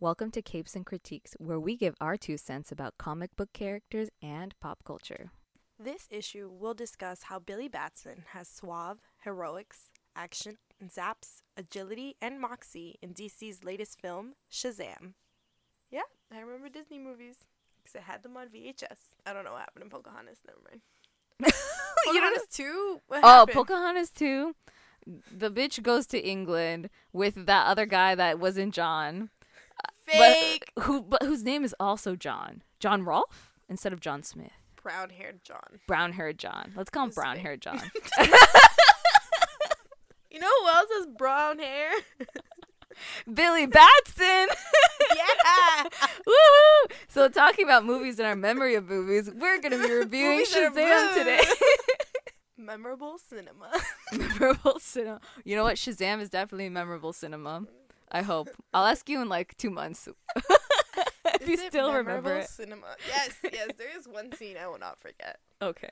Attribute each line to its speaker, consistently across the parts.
Speaker 1: Welcome to Capes and Critiques, where we give our two cents about comic book characters and pop culture.
Speaker 2: This issue will discuss how Billy Batson has suave, heroics, action, zaps, agility, and moxie in DC's latest film, Shazam. Yeah, I remember Disney movies because I had them on VHS. I don't know what happened in Pocahontas. Never mind. Pocahontas 2? What
Speaker 1: Oh,
Speaker 2: happened?
Speaker 1: Pocahontas 2. The bitch goes to England with that other guy that wasn't John.
Speaker 2: Fake
Speaker 1: But who but whose name is also John. John Rolfe instead of John Smith.
Speaker 2: brown haired John.
Speaker 1: Brown haired John. Let's call him brown haired John.
Speaker 2: You know who else has brown hair?
Speaker 1: Billy Batson.
Speaker 2: yeah!
Speaker 1: Woohoo! So talking about movies and our memory of movies, we're gonna be reviewing
Speaker 2: Movies that are
Speaker 1: Shazam today.
Speaker 2: Memorable cinema.
Speaker 1: memorable cinema. You know what? Shazam is definitely memorable cinema. I hope. I'll ask you in like two months if you still remember it.
Speaker 2: Cinema. Yes, yes. There is one scene I will not forget.
Speaker 1: Okay.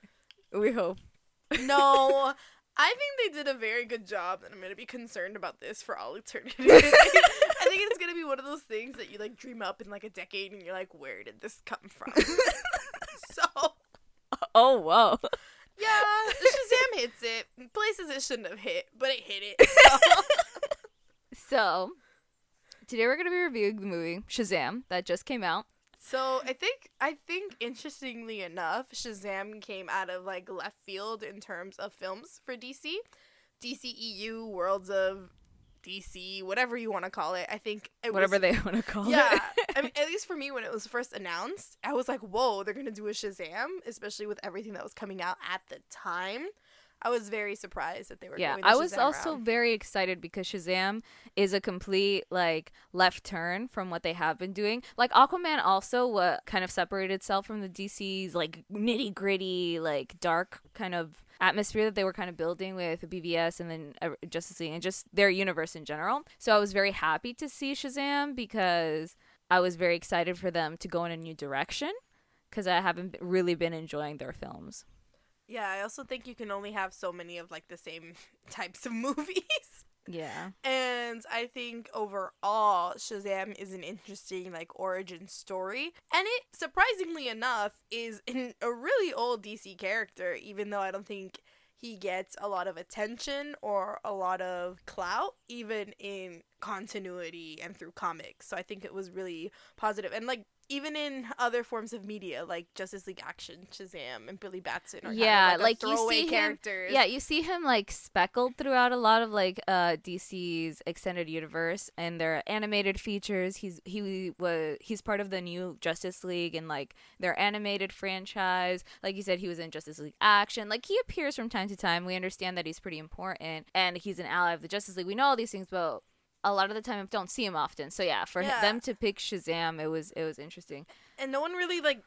Speaker 1: We hope.
Speaker 2: No, I think they did a very good job, and I'm gonna be concerned about this for all eternity. I think it's gonna be one of those things that you like dream up in like a decade, and you're like, where did this come from? so
Speaker 1: Oh whoa.
Speaker 2: yeah, Shazam hits it places it shouldn't have hit, but it hit it. So.
Speaker 1: So today we're gonna be reviewing the movie Shazam that just came out.
Speaker 2: So I think I think interestingly enough, Shazam came out of like left field in terms of films for DC, DCEU, Worlds of DC, whatever you want to call it. I think it
Speaker 1: Whatever
Speaker 2: was,
Speaker 1: they want to call
Speaker 2: Yeah,
Speaker 1: it.
Speaker 2: Yeah, I mean, at least for me, when it was first announced, I was like, "Whoa, they're gonna do a Shazam!" Especially with everything that was coming out at the time. I was very surprised that they were.
Speaker 1: Yeah, I was
Speaker 2: Shazam
Speaker 1: also
Speaker 2: route.
Speaker 1: very excited because Shazam is a complete like left turn from what they have been doing. Like Aquaman also what kind of separated itself from the DC's like nitty gritty like dark kind of atmosphere that they were kind of building with BVS and then uh, Justice League and just their universe in general. So I was very happy to see Shazam because I was very excited for them to go in a new direction because I haven't really been enjoying their films.
Speaker 2: Yeah, I also think you can only have so many of like the same types of movies.
Speaker 1: Yeah.
Speaker 2: And I think overall, Shazam is an interesting like origin story, and it surprisingly enough is in a really old DC character. Even though I don't think he gets a lot of attention or a lot of clout, even in continuity and through comics. So I think it was really positive, and like even in other forms of media, like Justice League Action, Shazam, and Billy Batson are
Speaker 1: yeah,
Speaker 2: kind of like,
Speaker 1: like you see him. Yeah, you see him like speckled throughout a lot of like uh DC's extended universe and their animated features. He's he was he's part of the new Justice League and like their animated franchise. Like you said, he was in Justice League Action. Like he appears from time to time. We understand that he's pretty important and he's an ally of the Justice League. We know all these things, but a lot of the time I don't see him often. So yeah, for
Speaker 2: Yeah.
Speaker 1: them to pick Shazam, it was it was interesting.
Speaker 2: and no one really like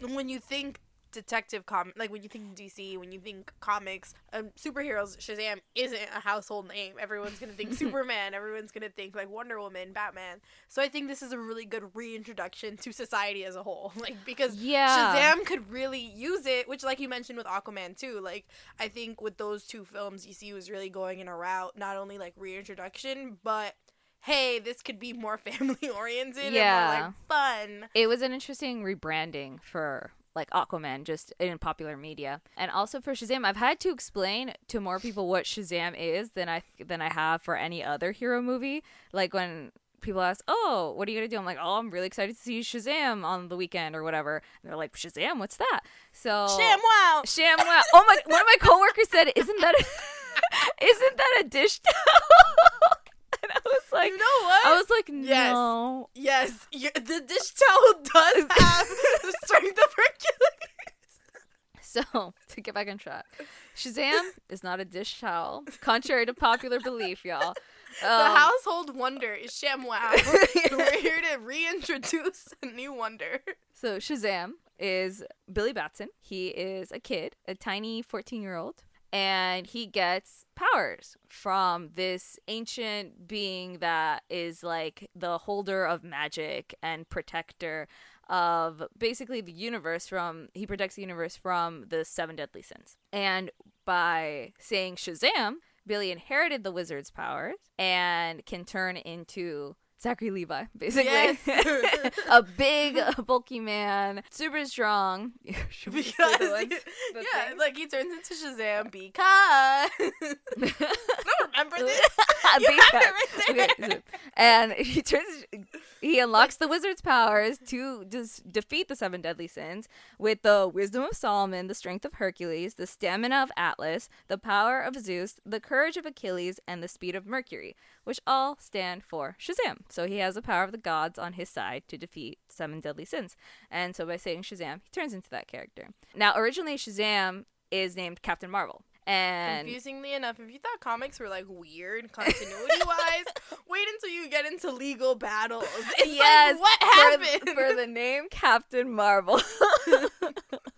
Speaker 2: when you think detective com like when you think DC when you think comics um, superheroes Shazam isn't a household name everyone's gonna think Superman everyone's gonna think like Wonder Woman Batman so I think this is a really good reintroduction to society as a whole like because
Speaker 1: Yeah.
Speaker 2: Shazam could really use it which like you mentioned with Aquaman too like I think with those two films DC was really going in a route not only like reintroduction but hey this could be more family oriented
Speaker 1: Yeah.
Speaker 2: and more like fun
Speaker 1: it was an interesting rebranding for like Aquaman just in popular media. And also for Shazam, I've had to explain to more people what Shazam is than I than I have for any other hero movie. Like when people ask, "Oh, what are you going to do?" I'm like, "Oh, I'm really excited to see Shazam on the weekend or whatever." And they're like, "Shazam, what's that?" So
Speaker 2: Sham wow
Speaker 1: Sham wow. Oh my one of my coworkers said, "Isn't that a, isn't that a dish towel?" I was like
Speaker 2: you know what?
Speaker 1: I was like,
Speaker 2: Yes.
Speaker 1: "No."
Speaker 2: yes, you the dish towel does have the strength of Hercules.
Speaker 1: So, to get back on track, Shazam is not a dish towel, contrary to popular belief, y'all.
Speaker 2: the
Speaker 1: Um,
Speaker 2: household wonder is ShamWow. We're here to reintroduce a new wonder.
Speaker 1: So, Shazam is Billy Batson. He is a kid, a tiny 14 year old, and he gets powers from this ancient being that is like the holder of magic and protector of basically the universe from he protects the universe from the seven deadly sins. And by saying Shazam, Billy inherited the wizard's powers and can turn into Zachary Levi, basically.
Speaker 2: Yes.
Speaker 1: a big, bulky man, super strong.
Speaker 2: Because
Speaker 1: the the
Speaker 2: yeah,
Speaker 1: things?
Speaker 2: like he turns into Shazam because no, remember this? You have
Speaker 1: cat.
Speaker 2: it right
Speaker 1: Okay, and he turns he unlocks the wizard's powers to dis- defeat the seven deadly sins with the wisdom of Solomon, the strength of Hercules, the stamina of Atlas, the power of Zeus, the courage of Achilles, and the speed of Mercury, which all stand for Shazam. So he has the power of the gods on his side to defeat seven deadly sins. And so by saying Shazam, he turns into that character. Now, originally Shazam is named Captain Marvel. And
Speaker 2: Confusingly enough, if you thought comics were like weird continuity wise, wait until you get into legal battles. It's
Speaker 1: yes,
Speaker 2: like, what
Speaker 1: for-
Speaker 2: happened?
Speaker 1: For, the name Captain Marvel.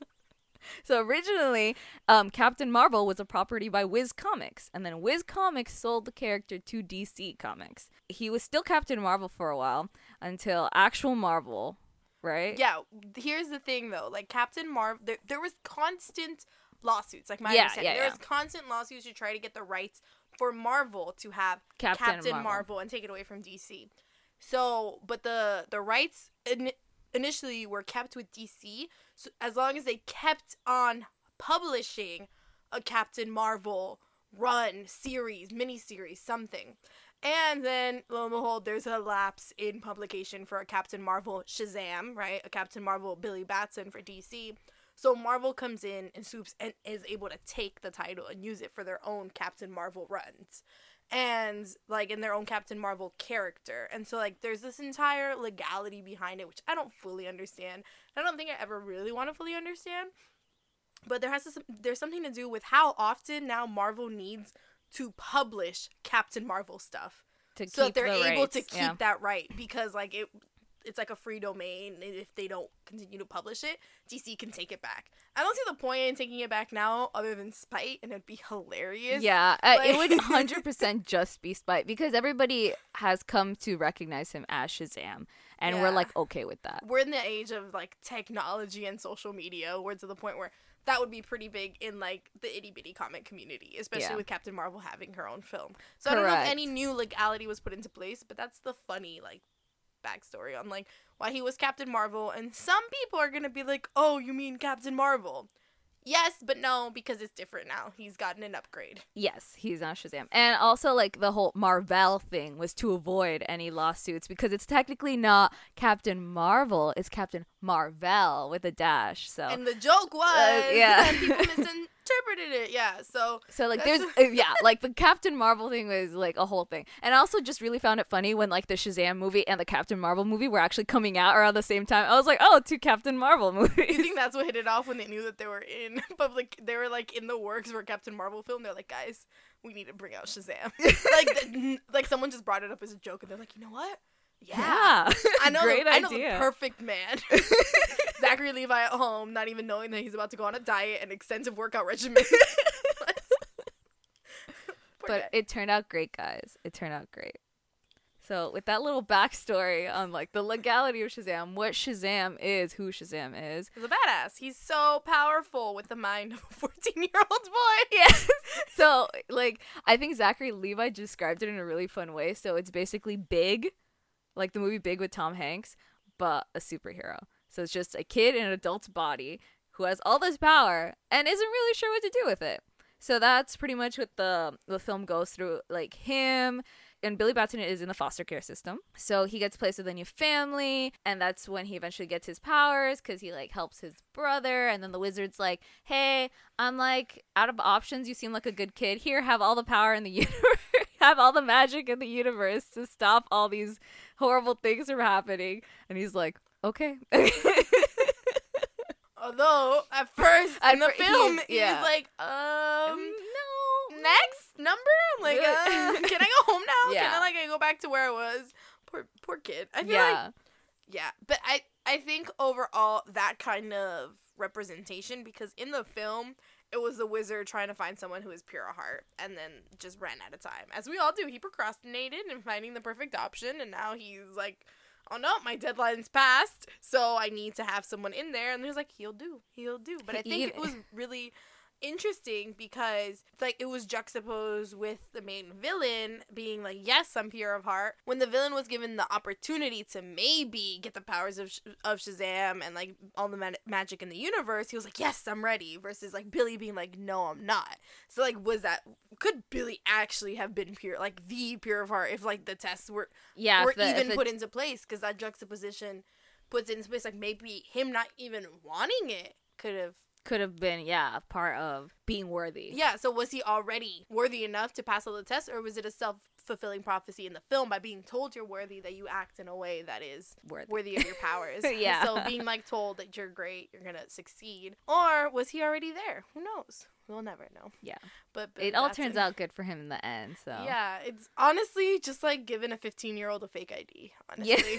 Speaker 1: so originally, um, Captain Marvel was a property by Whiz Comics, and then Whiz Comics sold the character to DC Comics. He was still Captain Marvel for a while until actual Marvel, right?
Speaker 2: yeah, here's the thing though, like Captain Marvel, there, there was constant lawsuits. Like my
Speaker 1: Yeah,
Speaker 2: understanding,
Speaker 1: yeah,
Speaker 2: there
Speaker 1: yeah.
Speaker 2: was constant lawsuits to try to get the rights for Marvel to have
Speaker 1: Captain
Speaker 2: Captain,
Speaker 1: Marvel.
Speaker 2: Marvel. and take it away from DC. So, but the the rights in, initially were kept with DC. So as long as they kept on publishing a Captain Marvel run series, miniseries, something. And then lo and behold, there's a lapse in publication for a Captain Marvel Shazam, right? A Captain Marvel Billy Batson for DC. So Marvel comes in and swoops and is able to take the title and use it for their own Captain Marvel runs. And like in their own Captain Marvel character. And so like there's this entire legality behind it which I don't fully understand. I don't think I ever really want to fully understand. But there has to there's something to do with how often now Marvel needs to publish Captain Marvel stuff
Speaker 1: To
Speaker 2: so that they're
Speaker 1: the
Speaker 2: able
Speaker 1: rights,
Speaker 2: to keep
Speaker 1: yeah.
Speaker 2: that right because like it it's like a free domain and if they don't continue to publish it dc can take it back i don't see the point in taking it back now other than spite and it'd be hilarious
Speaker 1: Yeah, uh, it would 100% just be Spite because everybody has come to recognize him as Shazam, and we're like okay with that.
Speaker 2: we're in the age of like technology and social media we're to the point where that would be pretty big in like the itty bitty comic community, especially
Speaker 1: Yeah.
Speaker 2: with Captain Marvel having her own film. So I don't know if any new legality was put into place, but that's the funny like backstory on like why he was Captain Marvel. And some people are gonna be like, "Oh, you mean Captain Marvel?" Yes, but no, because it's different now. He's gotten an upgrade.
Speaker 1: Yes, he's not Shazam. And also, like, the whole Marvel thing was to avoid any lawsuits because it's technically not Captain Marvel, it's Captain Marvel with a dash. So,
Speaker 2: And the joke was.
Speaker 1: Uh, yeah.
Speaker 2: people misinterpreted it. Yeah, so
Speaker 1: so like, there's, uh, yeah, like, the Captain Marvel thing was, like, a whole thing. And I also just really found it funny when, like, the Shazam movie and the Captain Marvel movie were actually coming out around the same time. I was like, oh, two Captain Marvel movies."
Speaker 2: you think that's what hit it off when they knew that they were in public? They were like in the works for a Captain Marvel film. They're like, guys, we need to bring out Shazam. like, th- like someone just brought it up as a joke, and they're like, you know what? Yeah, I know.
Speaker 1: Great
Speaker 2: the, I know
Speaker 1: idea.
Speaker 2: the perfect man. Zachary Levi at home, not even knowing that he's about to go on a diet and extensive workout regimen.
Speaker 1: But
Speaker 2: guy.
Speaker 1: it turned out great, guys. It turned out great. So with that little backstory on like the legality of Shazam, what Shazam is, who Shazam is.
Speaker 2: He's a badass. He's so powerful with the mind of a 14 year old boy.
Speaker 1: Yes. so like I think Zachary Levi described it in a really fun way. So it's basically Big, like the movie Big with Tom Hanks, but a superhero. So it's just a kid in an adult's body who has all this power and isn't really sure what to do with it. So that's pretty much what the the film goes through. Like him and Billy Batson is in the foster care system. So he gets placed with a new family, and that's when he eventually gets his powers because he like helps his brother. And then the wizard's like, "Hey, I'm like out of options. You seem like a good kid. Here, have all the power in the universe, have all the magic in the universe to stop all these horrible things are happening." And he's like, "Okay."
Speaker 2: Although, at first,
Speaker 1: At
Speaker 2: in the
Speaker 1: fir- he-
Speaker 2: film,
Speaker 1: yeah.
Speaker 2: he's like, um,
Speaker 1: no.
Speaker 2: next number? I'm like, uh, can I go home now?
Speaker 1: Yeah. Can.
Speaker 2: I, like, I go back to where I was? Poor, poor kid. I feel
Speaker 1: Yeah.
Speaker 2: like, yeah. But I, I think overall, that kind of representation, because in the film, it was the wizard trying to find someone who is pure of heart and then just ran out of time. As we all do. He procrastinated in finding the perfect option, and now he's like, oh no, my deadline's passed, so I need to have someone in there. And there's like, he'll do, he'll do. But I think it was really interesting because like it was juxtaposed with the main villain being like yes i'm pure of heart. When the villain was given the opportunity to maybe get the powers of, Sh- of shazam and like all the ma- magic in the universe he was like yes i'm ready versus like billy being like no i'm not. So like was that could billy actually have been pure like the pure of heart if like the tests were
Speaker 1: Yeah,
Speaker 2: were
Speaker 1: the-
Speaker 2: even put into place? Because that juxtaposition puts it into place like maybe him not even wanting it could have
Speaker 1: could have been yeah part of being worthy.
Speaker 2: yeah, so was he already worthy enough to pass all the tests, or was it a self fulfilling prophecy in the film by being told you're worthy that you act in a way that is
Speaker 1: Worthy.
Speaker 2: worthy of your powers?
Speaker 1: Yeah.
Speaker 2: So being like told that you're great, you're gonna succeed, or was he already there? Who knows? We'll never know.
Speaker 1: Yeah.
Speaker 2: But
Speaker 1: It all turns out good for him in the end. So
Speaker 2: Yeah, it's honestly just like giving a 15 year old a fake ID.
Speaker 1: Yeah.
Speaker 2: Honestly.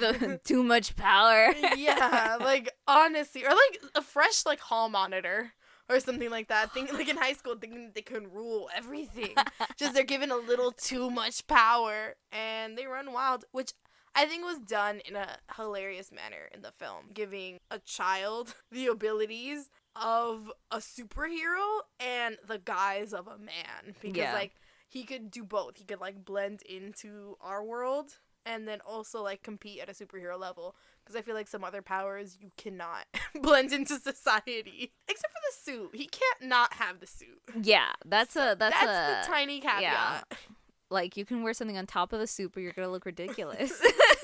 Speaker 1: the, too much power.
Speaker 2: yeah, like honestly, or like a fresh like hall monitor or something like that. Think like in high school, thinking that they can rule everything. Just they're given a little too much power and they run wild, which I think was done in a hilarious manner in the film, giving a child the abilities of a superhero and the guise of a man because
Speaker 1: Yeah.
Speaker 2: like he could do both. He could like blend into our world and then also like compete at a superhero level because I feel like some other powers you cannot blend into society except for the suit. He can't not have the suit.
Speaker 1: yeah, that's a that's,
Speaker 2: That's,
Speaker 1: a
Speaker 2: the tiny caveat.
Speaker 1: yeah. like you can wear something on top of the suit, but you're gonna look ridiculous.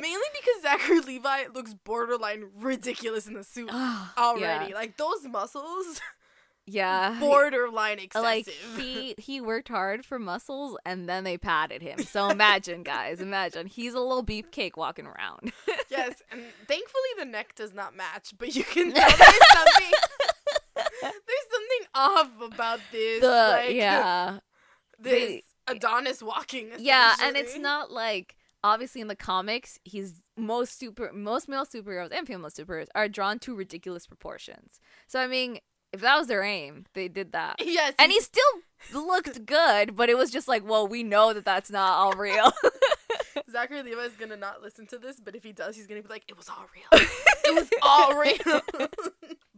Speaker 2: Mainly because Zachary Levi looks borderline ridiculous in the suit ah, already.
Speaker 1: Yeah.
Speaker 2: Like those muscles,
Speaker 1: yeah.
Speaker 2: borderline excessive.
Speaker 1: like he he worked hard for muscles and then they padded him. So imagine, guys, imagine he's a little beefcake walking around.
Speaker 2: yes, and thankfully the neck does not match, but you can tell there's something. there's something off about this.
Speaker 1: the
Speaker 2: like,
Speaker 1: yeah
Speaker 2: this
Speaker 1: they-
Speaker 2: Adonis walking.
Speaker 1: yeah, and it's not like obviously in the comics he's most super most male superheroes and female superheroes are drawn to ridiculous proportions. So I mean, if that was their aim, they did that.
Speaker 2: Yes,
Speaker 1: And he still looked good, but it was just like, well, we know that that's not all real.
Speaker 2: Zachary Levi Levi's gonna not listen to this, but if he does, he's gonna be like, "It was all real. it was all real."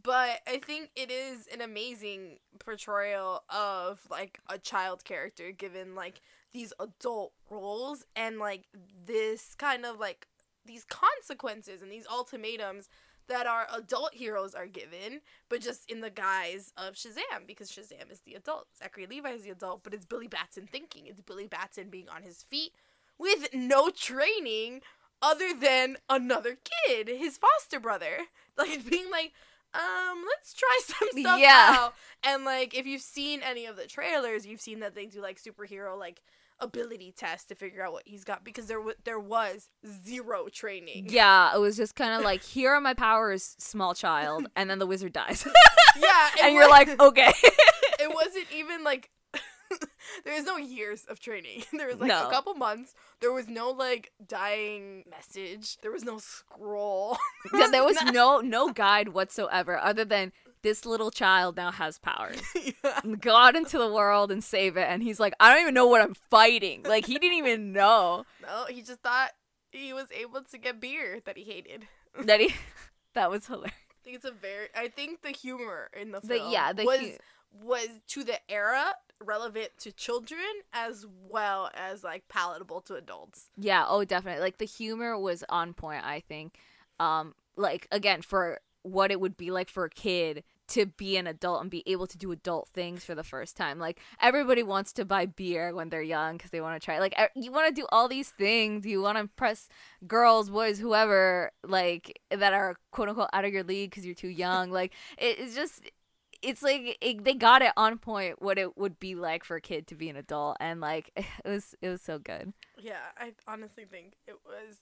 Speaker 2: but I think it is an amazing portrayal of like a child character given like these adult roles and like this kind of like these consequences and these ultimatums that our adult heroes are given, but just in the guise of Shazam, because Shazam is the adult. Zachary Levi is the adult, but it's Billy Batson thinking. It's Billy Batson being on his feet with no training other than another kid, his foster brother. Like being like, um, let's try some stuff
Speaker 1: Yeah.
Speaker 2: out. And like if you've seen any of the trailers, you've seen that they do like superhero like ability test to figure out what he's got because there w- there was zero training.
Speaker 1: yeah, it was just kind of like, here are my powers, small child, and then the wizard dies.
Speaker 2: Yeah,
Speaker 1: and you're like, okay.
Speaker 2: it wasn't even like there was no years of training. There was like
Speaker 1: No.
Speaker 2: a couple months. There was no like dying message. There was no scroll.
Speaker 1: Yeah, there was no no guide whatsoever other than this little child now has powers.
Speaker 2: yeah.
Speaker 1: Go out into the world and save it. And he's like, I don't even know what I'm fighting. Like he didn't even know
Speaker 2: No, he just thought he was able to get beer that he hated.
Speaker 1: that he. That was hilarious.
Speaker 2: I think it's a very. I think the humor in the
Speaker 1: The-
Speaker 2: film
Speaker 1: yeah, the
Speaker 2: was
Speaker 1: hu-
Speaker 2: was to the era relevant to children as well as like palatable to adults.
Speaker 1: Yeah, oh definitely. Like the humor was on point, I think. Um like again for what it would be like for a kid to be an adult and be able to do adult things for the first time. Like everybody wants to buy beer when they're young cuz they want to try. Like you want to do all these things. You want to impress girls, boys, whoever like that are quote unquote out of your league cuz you're too young. like it, it's just it's like it, they got it on point what it would be like for a kid to be an adult and like it was it was so good.
Speaker 2: Yeah, I honestly think it was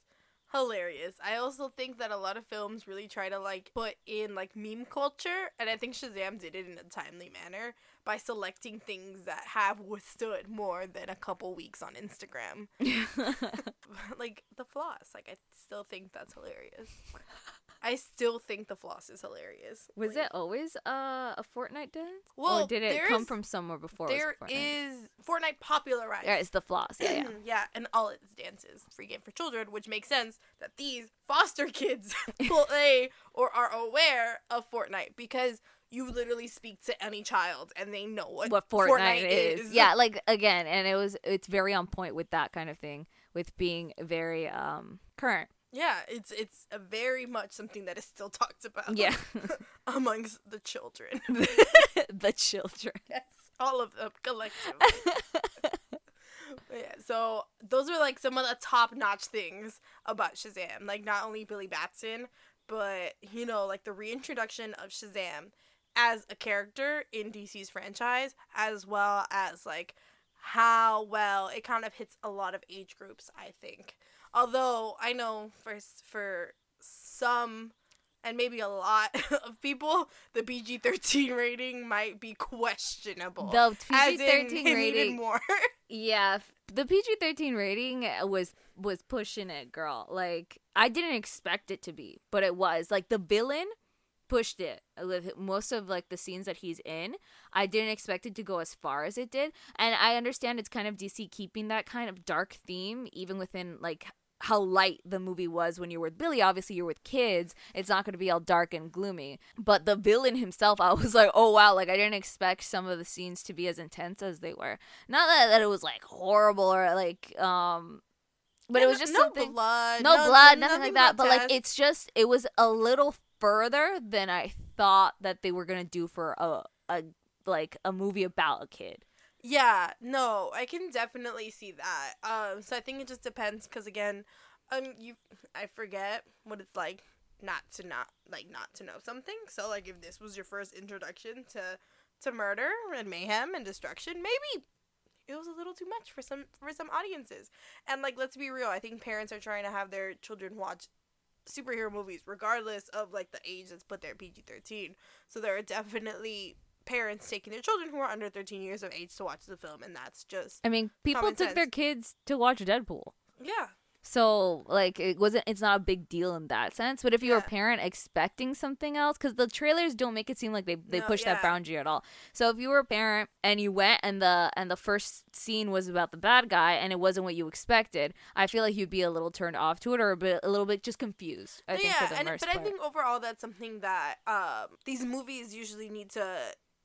Speaker 2: hilarious. I also think that a lot of films really try to like put in like meme culture, and I think Shazam did it in a timely manner by selecting things that have withstood more than a couple weeks on Instagram. like the floss, like I still think that's hilarious. I still think the floss is hilarious.
Speaker 1: Was
Speaker 2: Like,
Speaker 1: it always uh, a Fortnite dance?
Speaker 2: Well,
Speaker 1: or did it come from somewhere before?
Speaker 2: There
Speaker 1: Fortnite?
Speaker 2: is Fortnite popularized.
Speaker 1: Yeah, it's the floss. Yeah, yeah.
Speaker 2: yeah, and all its dances. Free game for children, which makes sense that these foster kids play or are aware of Fortnite because you literally speak to any child and they know what,
Speaker 1: what Fortnite,
Speaker 2: Fortnite
Speaker 1: is.
Speaker 2: is.
Speaker 1: Yeah, like again, and it was it's very on point with that kind of thing, with being very um current.
Speaker 2: Yeah, it's it's a very much something that is still talked about.
Speaker 1: Yeah.
Speaker 2: amongst the children.
Speaker 1: the children.
Speaker 2: yes, all of them collectively. yeah, so those are like some of the top notch things about Shazam. Like not only Billy Batson, but you know, like the reintroduction of Shazam as a character in DC's franchise, as well as like how well it kind of hits a lot of age groups, I think. Although I know for for some and maybe a lot of people, the PG thirteen rating might be questionable.
Speaker 1: The PG thirteen rating.
Speaker 2: more.
Speaker 1: Yeah, the PG thirteen rating was was pushing it, girl. Like I didn't expect it to be, but it was. Like the villain pushed it with most of like the scenes that he's in. I didn't expect it to go as far as it did, and I understand it's kind of DC keeping that kind of dark theme even within like how light the movie was when you're with Billy. Obviously, you're with kids. It's not going to be all dark and gloomy. But the villain himself, I was like, oh wow, like I didn't expect some of the scenes to be as intense as they were. Not that, that it was like horrible or like, um, but it was just
Speaker 2: no
Speaker 1: something.
Speaker 2: blood,
Speaker 1: no, blood, nothing,
Speaker 2: nothing
Speaker 1: like that. But like, it's just, it was a little further than I thought that they were gonna do for a a like a movie about a kid.
Speaker 2: Yeah, no, I can definitely see that. Um, so I think it just depends because again, um, you, I forget what it's like not to not like not to know something. So like if this was your first introduction to to murder and mayhem and destruction, maybe it was a little too much for some for some audiences. And like let's be real, I think parents are trying to have their children watch superhero movies regardless of like the age that's put there PG-13. So there are definitely parents taking their children who are under 13 years of age to watch the film and that's just
Speaker 1: I mean, people took their kids to watch Deadpool.
Speaker 2: yeah.
Speaker 1: So like it wasn't it's not a big deal in that sense. But if you're
Speaker 2: Yeah.
Speaker 1: a parent expecting something else, because the trailers don't make it seem like they, they
Speaker 2: No,
Speaker 1: push
Speaker 2: yeah.
Speaker 1: that boundary at all. So if you were a parent and you went and the and the first scene was about the bad guy and it wasn't what you expected, I feel like you'd be a little turned off to it or a bit a little bit just confused. I think
Speaker 2: yeah,
Speaker 1: for the
Speaker 2: and but I think overall that's something that um these movies usually need to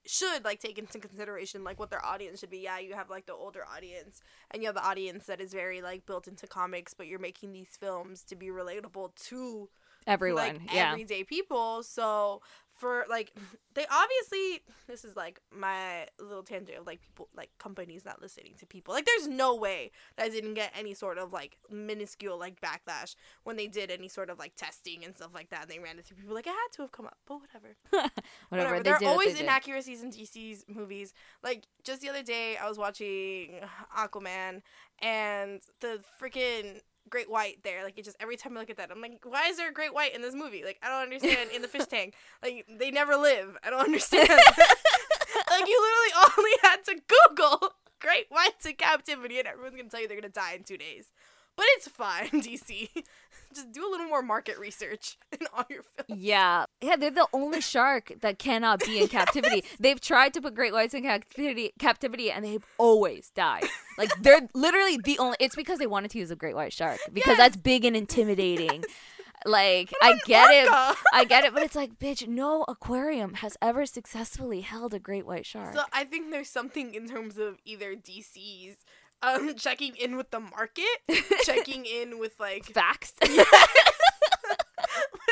Speaker 2: should like take into consideration like what their audience should be. Yeah, you have like the older audience and you have the audience that is very like built into comics, but you're making these films to be relatable to
Speaker 1: everyone,
Speaker 2: like
Speaker 1: yeah.
Speaker 2: everyday people. So for like they obviously this is like my little tangent of like people like companies not listening to people. Like there's no way that I didn't get any sort of like minuscule like backlash when they did any sort of like testing and stuff like that and they ran it through people like it had to have come up, but whatever.
Speaker 1: whatever,
Speaker 2: Whatever. There are always inaccuracies in DC's movies. Like just the other day, I was watching Aquaman, and the freaking Great White there. Like it just every time I look at that, I'm like, why is there a Great White in this movie? Like I don't understand. in the fish tank, like they never live. I don't understand. like you literally only had to Google Great Whites in captivity, and everyone's gonna tell you they're gonna die in two days. But it's fine, DC. Just do a little more market research in all your films.
Speaker 1: Yeah. Yeah, they're the only shark that cannot be in captivity. They've tried to put great whites in captivity captivity and they've always died. Like they're literally the only it's because they wanted to use a great white shark because
Speaker 2: Yes.
Speaker 1: that's big and intimidating. Like I get it. I get it, but it's like, bitch, no aquarium has ever successfully held a great white shark.
Speaker 2: So I think there's something in terms of either DC's um checking in with the market, checking in with like
Speaker 1: Facts.
Speaker 2: when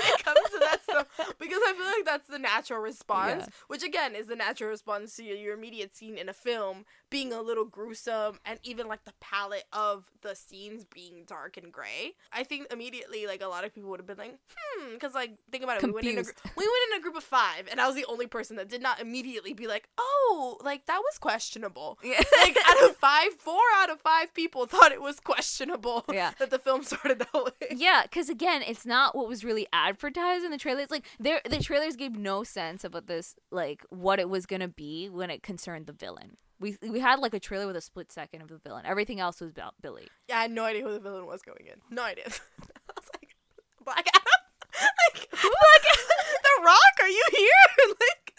Speaker 2: it comes to that stuff because I feel like that's the natural response,
Speaker 1: Yeah.
Speaker 2: which again is the natural response to your immediate scene in a film being a little gruesome and even like the palette of the scenes being dark and gray. I think immediately like a lot of people would have been like, hmm, because like think about it, we went in a we went in a group of five, and I was the only person that did not immediately be like, oh, like that was questionable.
Speaker 1: Yeah.
Speaker 2: like out of five, four out of five people thought it was questionable.
Speaker 1: Yeah.
Speaker 2: that the film started that way.
Speaker 1: Yeah, because again, it's not what was really advertised in the trailers. Like, there, the trailers gave no sense about this, like what it was gonna be when it concerned the villain. We we had like a trailer with a split second of the villain. Everything else was about Billy.
Speaker 2: Yeah, I had no idea who the villain was going in. No idea. I was like, Black Adam? like, Black The Rock, are you here? like,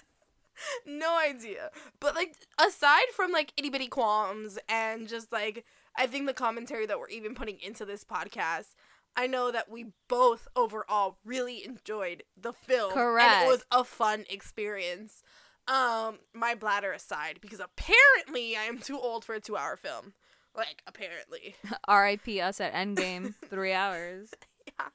Speaker 2: no idea. But, like, aside from, like, itty bitty qualms and just, like, I think the commentary that we're even putting into this podcast, I know that we both overall really enjoyed the film. And
Speaker 1: Correct.
Speaker 2: it was a fun experience. Um, my bladder aside, because apparently I am too old for a two hour film. Like, apparently.
Speaker 1: R.I.P. us at Endgame, three hours. Yeah.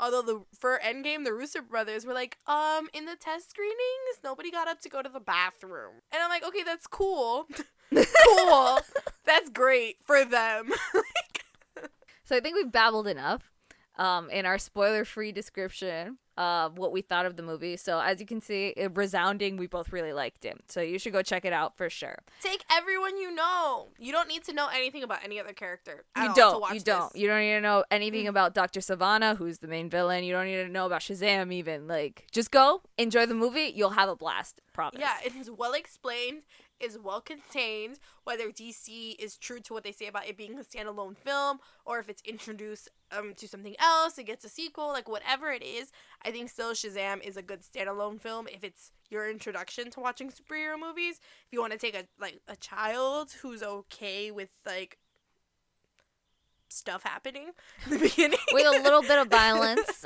Speaker 2: Although the for Endgame, the Russo brothers were like, um, in the test screenings, nobody got up to go to the bathroom. And I'm like, okay, that's cool. cool. that's great for them.
Speaker 1: So I think we've babbled enough um, in our spoiler-free description of what we thought of the movie. So as you can see, it resounding, we both really liked it. So you should go check it out for sure.
Speaker 2: Take everyone you know. You don't need to know anything about any other character.
Speaker 1: You don't. You don't.
Speaker 2: this.
Speaker 1: You don't need to know anything about Dr. Sivana, who's the main villain. You don't need to know about Shazam even. Like, just go, enjoy the movie. You'll have a blast. Promise.
Speaker 2: Yeah, it is well explained, is well contained. Whether DC is true to what they say about it being a standalone film, or if it's introduced um to something else, it gets a sequel, like whatever it is, I think still Shazam is a good standalone film. If it's your introduction to watching superhero movies, if you want to take a like a child who's okay with like stuff happening in the beginning
Speaker 1: With a little bit of violence.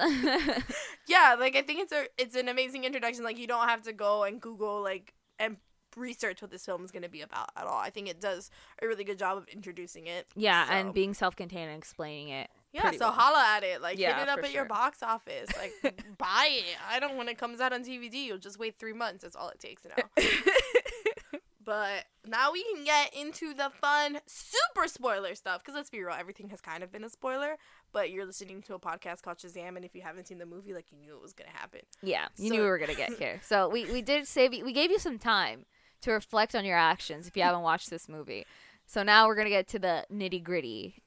Speaker 2: yeah like i think it's a it's an amazing introduction like you don't have to go and google like and research what this film is going to be about at all i think it does a really good job of introducing it
Speaker 1: yeah,
Speaker 2: So-
Speaker 1: and being self-contained and explaining it.
Speaker 2: yeah so
Speaker 1: well.
Speaker 2: holla at it like
Speaker 1: Yeah,
Speaker 2: hit it up at your box office like buy it i don't when it comes out on dvd you'll just wait three months that's all it takes now but now we can get into the fun super spoiler stuff because let's be real everything has kind of been a spoiler but you're listening to a podcast called shazam and if you haven't seen the movie like you knew it was going to happen
Speaker 1: Yeah, you
Speaker 2: So-
Speaker 1: knew we were gonna get here. So we we did save you. We gave you some time to reflect on your actions if you haven't watched this movie. So now we're gonna get to the nitty gritty.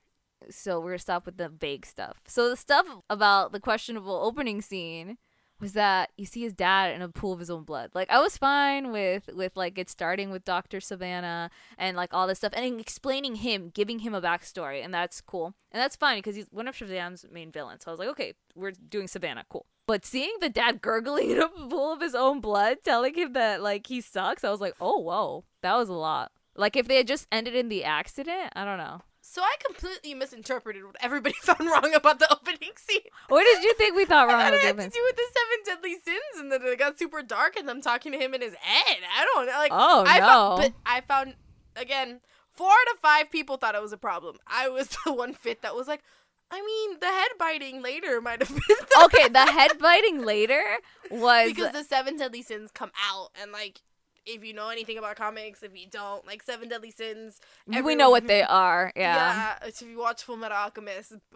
Speaker 1: So we're gonna stop with the vague stuff. So the stuff about the questionable opening scene was that you see his dad in a pool of his own blood. Like I was fine with with like it starting with Doctor Sivana and like all this stuff and explaining him, giving him a backstory, and that's cool. And that's fine because he's one of Shazam's main villains. So I was like, okay, we're doing Sivana, cool. But seeing the dad gurgling in a pool of his own blood, telling him that like he sucks, I was like, oh whoa, that was a lot. Like if they had just ended in the accident, I don't know.
Speaker 2: So I completely misinterpreted what everybody found wrong about the opening scene.
Speaker 1: What did you think we thought
Speaker 2: I
Speaker 1: wrong
Speaker 2: thought
Speaker 1: with
Speaker 2: it had to do with the seven deadly sins, and then it got super dark, and them talking to him in his head. I don't know. Like,
Speaker 1: Oh,
Speaker 2: I
Speaker 1: no.
Speaker 2: Found, but I found again, four out of five people thought it was a problem. I was the one fit that was like, I mean, the head biting later might have been the
Speaker 1: okay, the head biting later was
Speaker 2: because the seven deadly sins come out, and like. If you know anything about comics, if you don't, like Seven Deadly Sins,
Speaker 1: we know what they are. Yeah.
Speaker 2: Yeah, if you watch Full Metal Alchemist,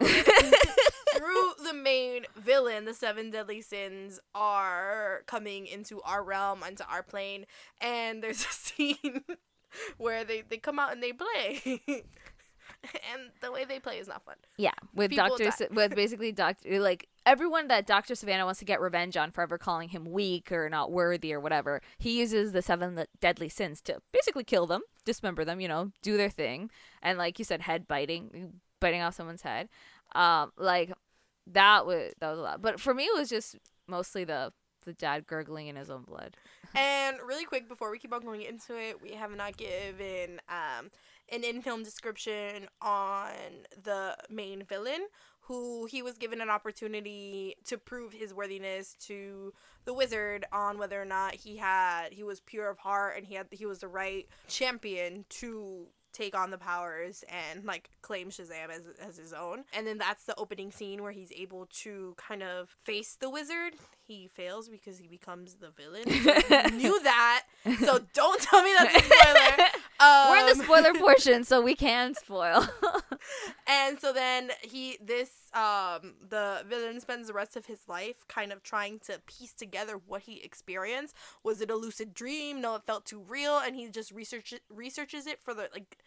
Speaker 2: through the main villain, the seven deadly sins are coming into our realm, into our plane, and there's a scene where they, they come out and they play. and the way they play is not fun.
Speaker 1: Yeah, with
Speaker 2: People
Speaker 1: Doctor. Sa- with basically Doctor, like everyone that Doctor Sivana wants to get revenge on for ever calling him weak or not worthy or whatever. He uses the seven deadly sins to basically kill them, dismember them, you know, do their thing, and like you said, head biting, biting off someone's head. Um, like that was that was a lot, but for me, it was just mostly the the dad gurgling in his own blood.
Speaker 2: And really quick before we keep on going into it, we have not given um, an in-film description on the main villain, who he was given an opportunity to prove his worthiness to the wizard on whether or not he had he was pure of heart and he had he was the right champion to take on the powers and like claim Shazam as, as his own. And then that's the opening scene where he's able to kind of face the wizard. He fails because he becomes the villain. Knew that. So don't tell me that's a spoiler. Um,
Speaker 1: We're in the spoiler portion, so we can spoil.
Speaker 2: and so then he this um the villain spends the rest of his life kind of trying to piece together what he experienced. Was it a lucid dream? No, it felt too real and he just research researches it for the like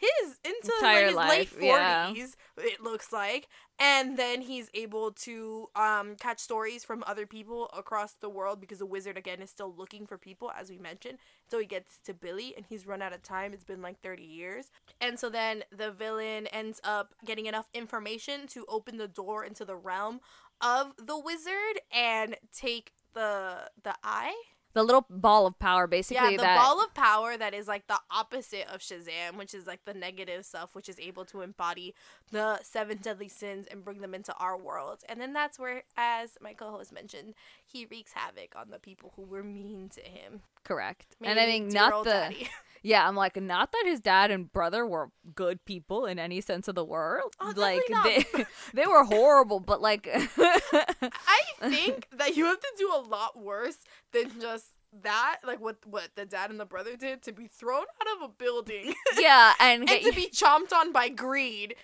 Speaker 2: his into
Speaker 1: Entire
Speaker 2: like his
Speaker 1: life,
Speaker 2: late
Speaker 1: yeah.
Speaker 2: 40s it looks like. And then he's able to um catch stories from other people across the world because the wizard again is still looking for people as we mentioned. So he gets to billy and he's run out of time. It's been like 30 years. And so then the villain ends up getting enough information to open the door into the realm of the wizard and take the the eye
Speaker 1: the little ball of power, basically.
Speaker 2: yeah, the
Speaker 1: that
Speaker 2: ball of power that is like the opposite of Shazam, which is like the negative self, which is able to embody the seven deadly sins and bring them into our world. And then that's where, as my co-host mentioned, he wreaks havoc on the people who were mean to him.
Speaker 1: Correct. and I
Speaker 2: Meaning
Speaker 1: think not the
Speaker 2: daddy.
Speaker 1: yeah. I'm like not that his dad and brother were good people in any sense of the word.
Speaker 2: Oh,
Speaker 1: like they they were horrible, but like
Speaker 2: I think that you have to do a lot worse than just that, like what what the dad and the brother did, to be thrown out of a building
Speaker 1: yeah, and,
Speaker 2: and to be chomped on by greed.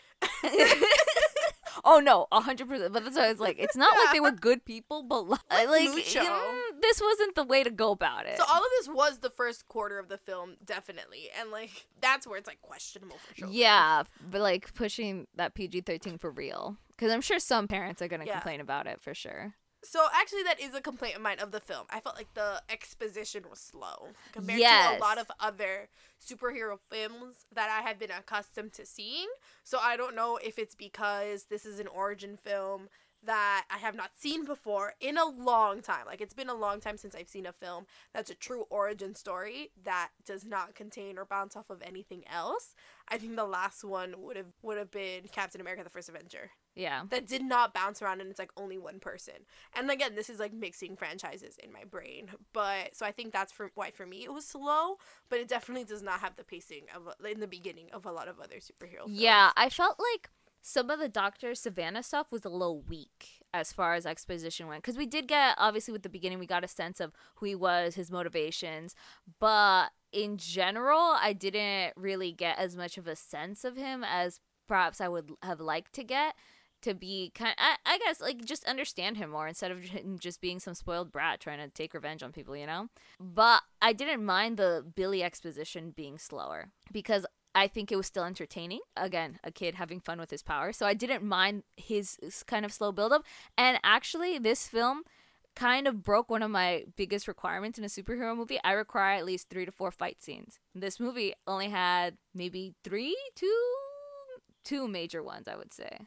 Speaker 1: Oh no, a hundred percent. But that's why I was like, it's not like they were good people, but
Speaker 2: Like
Speaker 1: like mm, this wasn't the way to go about it.
Speaker 2: So all of this was the first quarter of the film, definitely, and like that's where it's like questionable for children.
Speaker 1: yeah, but like pushing that PG thirteen for real, because I'm sure some parents are gonna
Speaker 2: Yeah.
Speaker 1: complain about it for sure.
Speaker 2: So actually, that is a complaint of mine of the film. I felt like the exposition was slow compared to a lot of other superhero films that I have been accustomed to seeing. So I don't know if it's because this is an origin film that I have not seen before in a long time. Like it's been a long time since I've seen a film that's a true origin story that does not contain or bounce off of anything else. I think the last one would have would have been Captain America: The First Avenger
Speaker 1: Yeah,
Speaker 2: that did not bounce around and it's like only one person. And again, this is like mixing franchises in my brain. But so I think that's for why for me it was slow, but it definitely does not have the pacing of in the beginning of a lot of other superhero films.
Speaker 1: yeah. I felt like some of the Doctor Sivana stuff was a little weak as far as exposition went, because we did get obviously with the beginning we got a sense of who he was, his motivations, but in general, I didn't really get as much of a sense of him as perhaps I would have liked to get. To be kind, I, I guess, like just understand him more instead of just being some spoiled brat trying to take revenge on people, you know. But I didn't mind the Billy exposition being slower because I think it was still entertaining. Again, a kid having fun with his power, so I didn't mind his kind of slow buildup. And actually, this film kind of broke one of my biggest requirements in a superhero movie. I require at least three to four fight scenes. This movie only had maybe three, two, two major ones, I would say.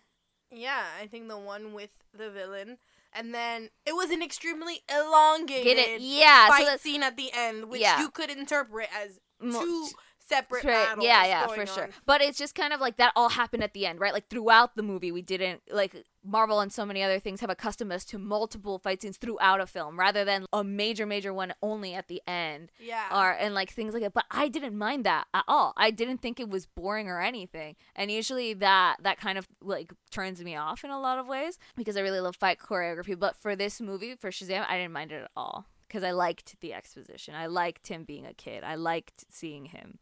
Speaker 2: Yeah, I think the one with the villain. And then it was an extremely elongated
Speaker 1: Get it? Yeah.
Speaker 2: fight
Speaker 1: so
Speaker 2: scene at the end, which
Speaker 1: Yeah.
Speaker 2: you could interpret as two separate
Speaker 1: Right,
Speaker 2: battles.
Speaker 1: yeah, yeah, for sure.
Speaker 2: on.
Speaker 1: But it's just kind of like that all happened at the end, right? Like throughout the movie, we didn't like Marvel and so many other things have accustomed us to multiple fight scenes throughout a film rather than a major, major one only at the end.
Speaker 2: Yeah.
Speaker 1: Or and like things like that. But I didn't mind that at all. I didn't think it was boring or anything. And usually that that kind of like turns me off in a lot of ways because I really love fight choreography. But for this movie, for Shazam, I didn't mind it at all because I liked the exposition. I liked him being a kid. I liked seeing him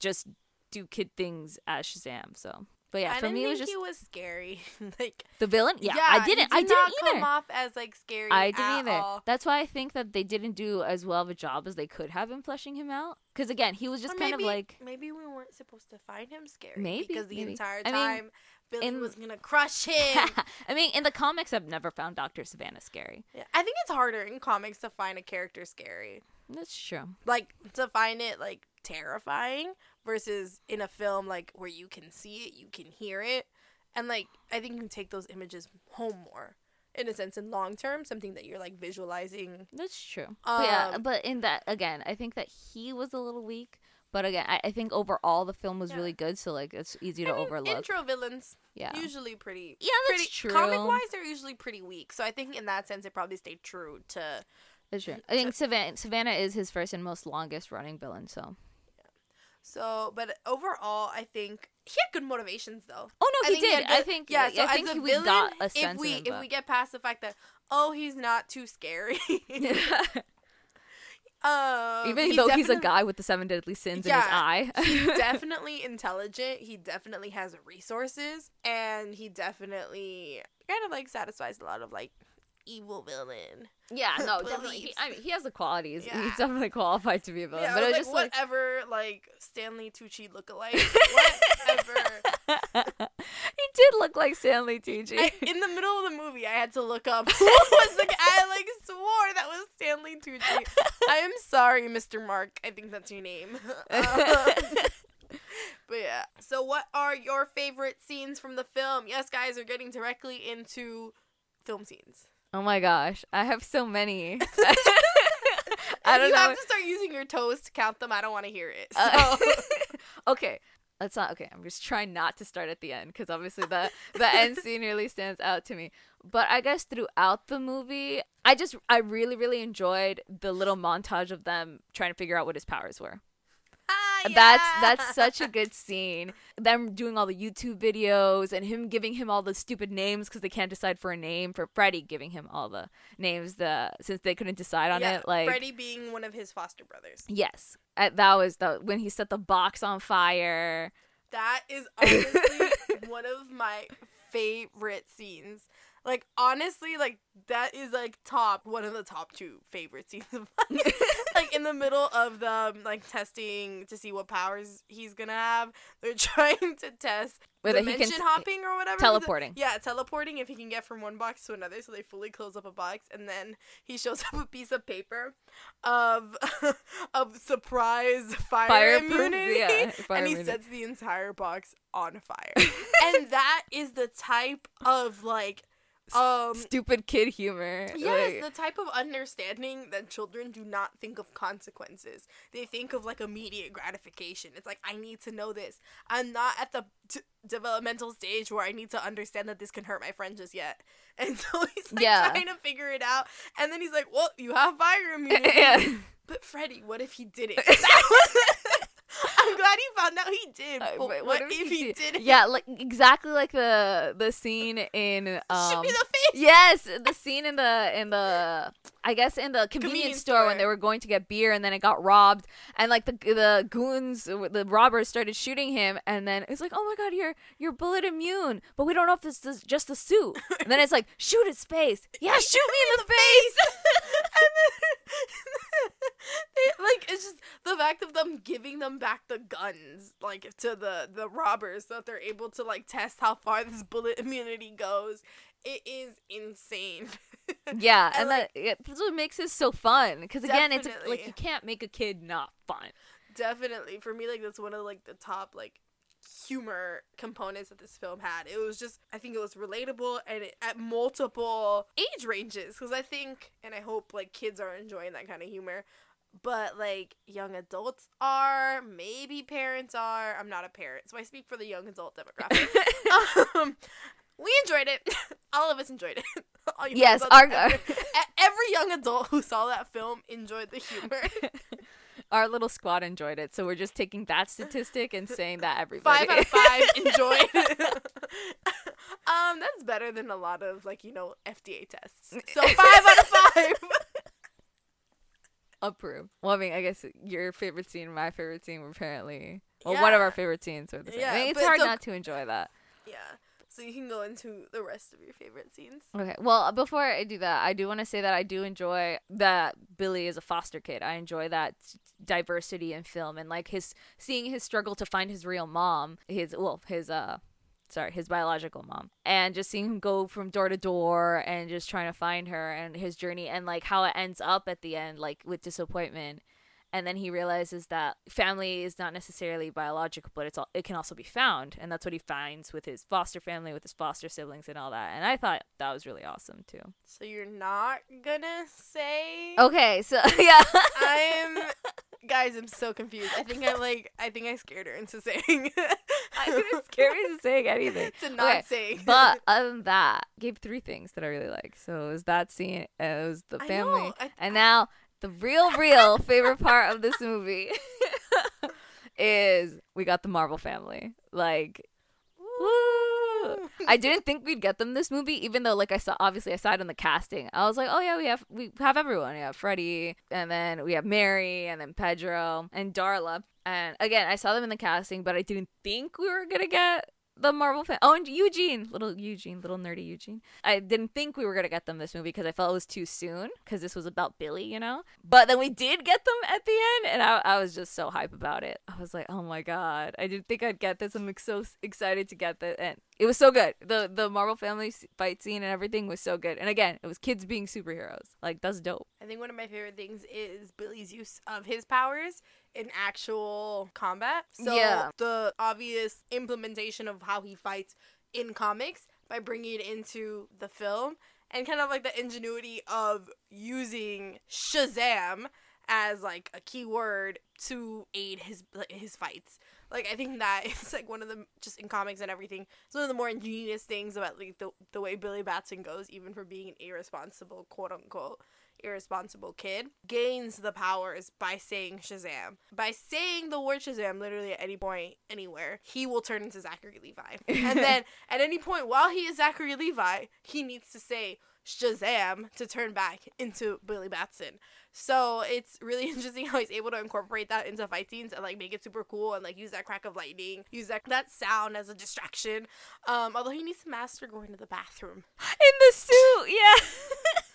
Speaker 1: just do kid things as Shazam. So, but yeah,
Speaker 2: I
Speaker 1: for me it was just
Speaker 2: it was scary. like
Speaker 1: the villain. Yeah,
Speaker 2: yeah,
Speaker 1: I didn't.
Speaker 2: did
Speaker 1: I didn't
Speaker 2: come
Speaker 1: either.
Speaker 2: off as like scary.
Speaker 1: I didn't either.
Speaker 2: all.
Speaker 1: That's why I think that they didn't do as well of a job as they could have in fleshing him out. Because again, he was just
Speaker 2: Or
Speaker 1: kind of like
Speaker 2: maybe we weren't supposed to find him scary.
Speaker 1: Maybe,
Speaker 2: because the
Speaker 1: maybe.
Speaker 2: entire
Speaker 1: I
Speaker 2: time
Speaker 1: mean,
Speaker 2: Billy
Speaker 1: in-
Speaker 2: was gonna crush him.
Speaker 1: I mean, in the comics, I've never found Doctor Sivana scary.
Speaker 2: Yeah, I think it's harder in comics to find a character scary.
Speaker 1: That's true.
Speaker 2: Like to find it like terrifying versus in a film like where you can see it, you can hear it, and like I think you can take those images home more. In a sense, in long term, something that you're like visualizing.
Speaker 1: That's true. but yeah,
Speaker 2: Um,
Speaker 1: but in that again, I think that he was a little weak. But again, I, I think overall the film was
Speaker 2: Yeah.
Speaker 1: really good. So like, it's easy
Speaker 2: I
Speaker 1: to
Speaker 2: mean,
Speaker 1: overlook.
Speaker 2: Intro villains
Speaker 1: yeah.
Speaker 2: usually pretty.
Speaker 1: Yeah, that's
Speaker 2: pretty,
Speaker 1: true.
Speaker 2: Comic wise, they're usually pretty weak. So I think in that sense, it probably stayed true to.
Speaker 1: That's true. I think Sivana, Sivana is his first and most longest running villain. So.
Speaker 2: So, but overall, I think he had good motivations though.
Speaker 1: Oh
Speaker 2: I
Speaker 1: no, he
Speaker 2: think
Speaker 1: did.
Speaker 2: had
Speaker 1: I think.
Speaker 2: yeah.
Speaker 1: Yeah,
Speaker 2: So
Speaker 1: I
Speaker 2: as
Speaker 1: think
Speaker 2: a
Speaker 1: we
Speaker 2: villain,
Speaker 1: got a sense
Speaker 2: if we if we get past the fact that oh he's not too scary. um,
Speaker 1: Even though he's a guy with the seven deadly sins in his eye.
Speaker 2: he's definitely intelligent. He definitely has resources, and he definitely kind of like satisfies a lot of like evil villain.
Speaker 1: yeah, no, definitely. He, I mean, he has the qualities.
Speaker 2: Yeah.
Speaker 1: He's definitely qualified to be a villain.
Speaker 2: Yeah,
Speaker 1: but it
Speaker 2: was like,
Speaker 1: just
Speaker 2: whatever, like Stanley Tucci lookalike, whatever.
Speaker 1: he did look like Stanley Tucci.
Speaker 2: I, in the middle of the movie, I had to look up who was the guy. I like swore that was Stanley Tucci. I am sorry, Mr. Mark. I think that's your name. Um, but yeah. So, what are your favorite scenes from the film? Yes, guys, we're getting directly into film scenes.
Speaker 1: Oh my gosh, I have so many. I don't
Speaker 2: you
Speaker 1: know.
Speaker 2: have to start using your toes to count them, I don't want to hear it. So.
Speaker 1: Uh, okay. That's not okay. I'm just trying not to start at the end because obviously the the end scene really stands out to me. But I guess throughout the movie, I just I really really enjoyed the little montage of them trying to figure out what his powers were.
Speaker 2: Ah,
Speaker 1: That's that's such a good scene. Them doing all the YouTube videos and him giving him all the stupid names because they can't decide for a name. For Freddy giving him all the names the since they couldn't decide on
Speaker 2: yeah,
Speaker 1: it. Like
Speaker 2: Freddy being one of his foster brothers.
Speaker 1: yes, Uh, that was the when he set the box on fire.
Speaker 2: That is honestly one of my favorite scenes. Like honestly, like that is like top one of the top two favorite scenes of mine. like in the middle of the um, like testing to see what powers he's gonna have. They're trying to test
Speaker 1: Whether he
Speaker 2: dimension
Speaker 1: can
Speaker 2: hopping or whatever.
Speaker 1: teleporting.
Speaker 2: Yeah, teleporting if he can get from one box to another. So they fully close up a box, and then he shows up a piece of paper of of surprise fire
Speaker 1: Fireproof,
Speaker 2: immunity,
Speaker 1: yeah, fire
Speaker 2: and he
Speaker 1: immunity.
Speaker 2: sets the entire box on fire. and that is the type of like um
Speaker 1: stupid kid humor.
Speaker 2: Yes,
Speaker 1: Like,
Speaker 2: the type of understanding that children do not think of consequences. They think of like immediate gratification. It's like I need to know this. I'm not at the t- developmental stage where I need to understand that this can hurt my friend just yet. And so he's like
Speaker 1: Yeah.
Speaker 2: trying to figure it out. And then he's like, "Well, you have fire immunity."
Speaker 1: yeah.
Speaker 2: But Freddy, what if he didn't? I'm glad he found out he did.
Speaker 1: Uh,
Speaker 2: But
Speaker 1: but
Speaker 2: what, if he, didn't?
Speaker 1: Yeah, like exactly like the the scene in um
Speaker 2: Shoot me the face.
Speaker 1: Yes, the scene in the in the I guess in the convenience,
Speaker 2: Convenience
Speaker 1: store, when they were going to get beer and then it got robbed and like the the goons the robbers started shooting him and then it's like oh my god you're you're bullet immune but we don't know if this is just the suit. And then it's like shoot its face. Yeah shoot me in the face.
Speaker 2: and then like it's just the fact of them giving them back the guns like to the the robbers so that they're able to like test how far this bullet immunity goes it is insane.
Speaker 1: Yeah
Speaker 2: And,
Speaker 1: and
Speaker 2: like-
Speaker 1: that it, that's what makes it so fun because again it's like you can't make a kid not fun.
Speaker 2: Definitely. For me like that's one of like the top like humor components that this film had. It was just i think it was relatable and it, at multiple age ranges because i think and i hope like kids are enjoying that kind of humor but like young adults are maybe parents are i'm not a parent so i speak for the young adult demographic. Um, we enjoyed it all of us enjoyed it
Speaker 1: Yes, our-
Speaker 2: every, every young adult who saw that film enjoyed the humor
Speaker 1: our little squad enjoyed it so we're just taking that statistic and saying that everybody
Speaker 2: five out of five enjoyed. um, that's better than a lot of like you know FDA tests. So five out of five.
Speaker 1: approve. Well, I mean, I guess your favorite scene, my favorite scene, were apparently well, one of our favorite scenes were the same.
Speaker 2: Yeah,
Speaker 1: I mean, it's hard
Speaker 2: so-
Speaker 1: not to enjoy that.
Speaker 2: yeah. So you can go into the rest of your favorite scenes.
Speaker 1: Okay. Well, before I do that, I do want to say that I do enjoy that Billy is a foster kid. I enjoy that diversity in film and like his seeing his struggle to find his real mom, his well, his uh sorry, his biological mom. And just seeing him go from door to door and just trying to find her and his journey and like how it ends up at the end like with disappointment. And then he realizes that family is not necessarily biological, but it's all it can also be found, and that's what he finds with his foster family, with his foster siblings, and all that. And I thought that was really awesome too.
Speaker 2: So you're not gonna say?
Speaker 1: Okay, so yeah,
Speaker 2: I'm. Guys, I'm so confused. I think I like. I think I scared her into saying.
Speaker 1: I didn't scare me into saying anything.
Speaker 2: to not
Speaker 1: Okay,
Speaker 2: saying.
Speaker 1: But other than that, gave three things that I really like. So it was that scene, it was the family,
Speaker 2: know, I-
Speaker 1: and now the real, real favorite part of this movie is we got the Marvel family. Like! I didn't think we'd get them this movie, even though like I saw obviously I saw it in the casting. I was like, oh yeah, we have we have everyone. We have Freddie, and then we have Mary, and then Pedro and Darla. And again, I saw them in the casting, but I didn't think we were gonna get the Marvel fan. Oh, and Eugene, little Eugene, little nerdy Eugene. I didn't think we were gonna get them this movie because I felt it was too soon because this was about Billy, you know. But then we did get them at the end, and I, I was just so hype about it. I was like, oh my god, I didn't think I'd get this. I'm so excited to get this, and it was so good. the The Marvel family fight scene and everything was so good. And again, it was kids being superheroes. Like that's dope.
Speaker 2: I think one of my favorite things is Billy's use of his powers in actual combat. So
Speaker 1: Yeah.
Speaker 2: the obvious implementation of how he fights in comics by bringing it into the film and kind of like the ingenuity of using Shazam as like a keyword to aid his his fights. Like I think that is like one of the just in comics and everything. It's one of the more ingenious things about like the the way Billy Batson goes, even for being an irresponsible quote unquote irresponsible kid, gains the powers by saying Shazam. By saying the word Shazam literally at any point, anywhere, he will turn into Zachary Levi. and then at any point while he is Zachary Levi, he needs to say Shazam to turn back into Billy Batson. So it's really interesting how he's able to incorporate that into fight scenes and like make it super cool and like use that crack of lightning, use that that sound as a distraction. Um, although he needs to master going to the bathroom
Speaker 1: in the suit. Yeah.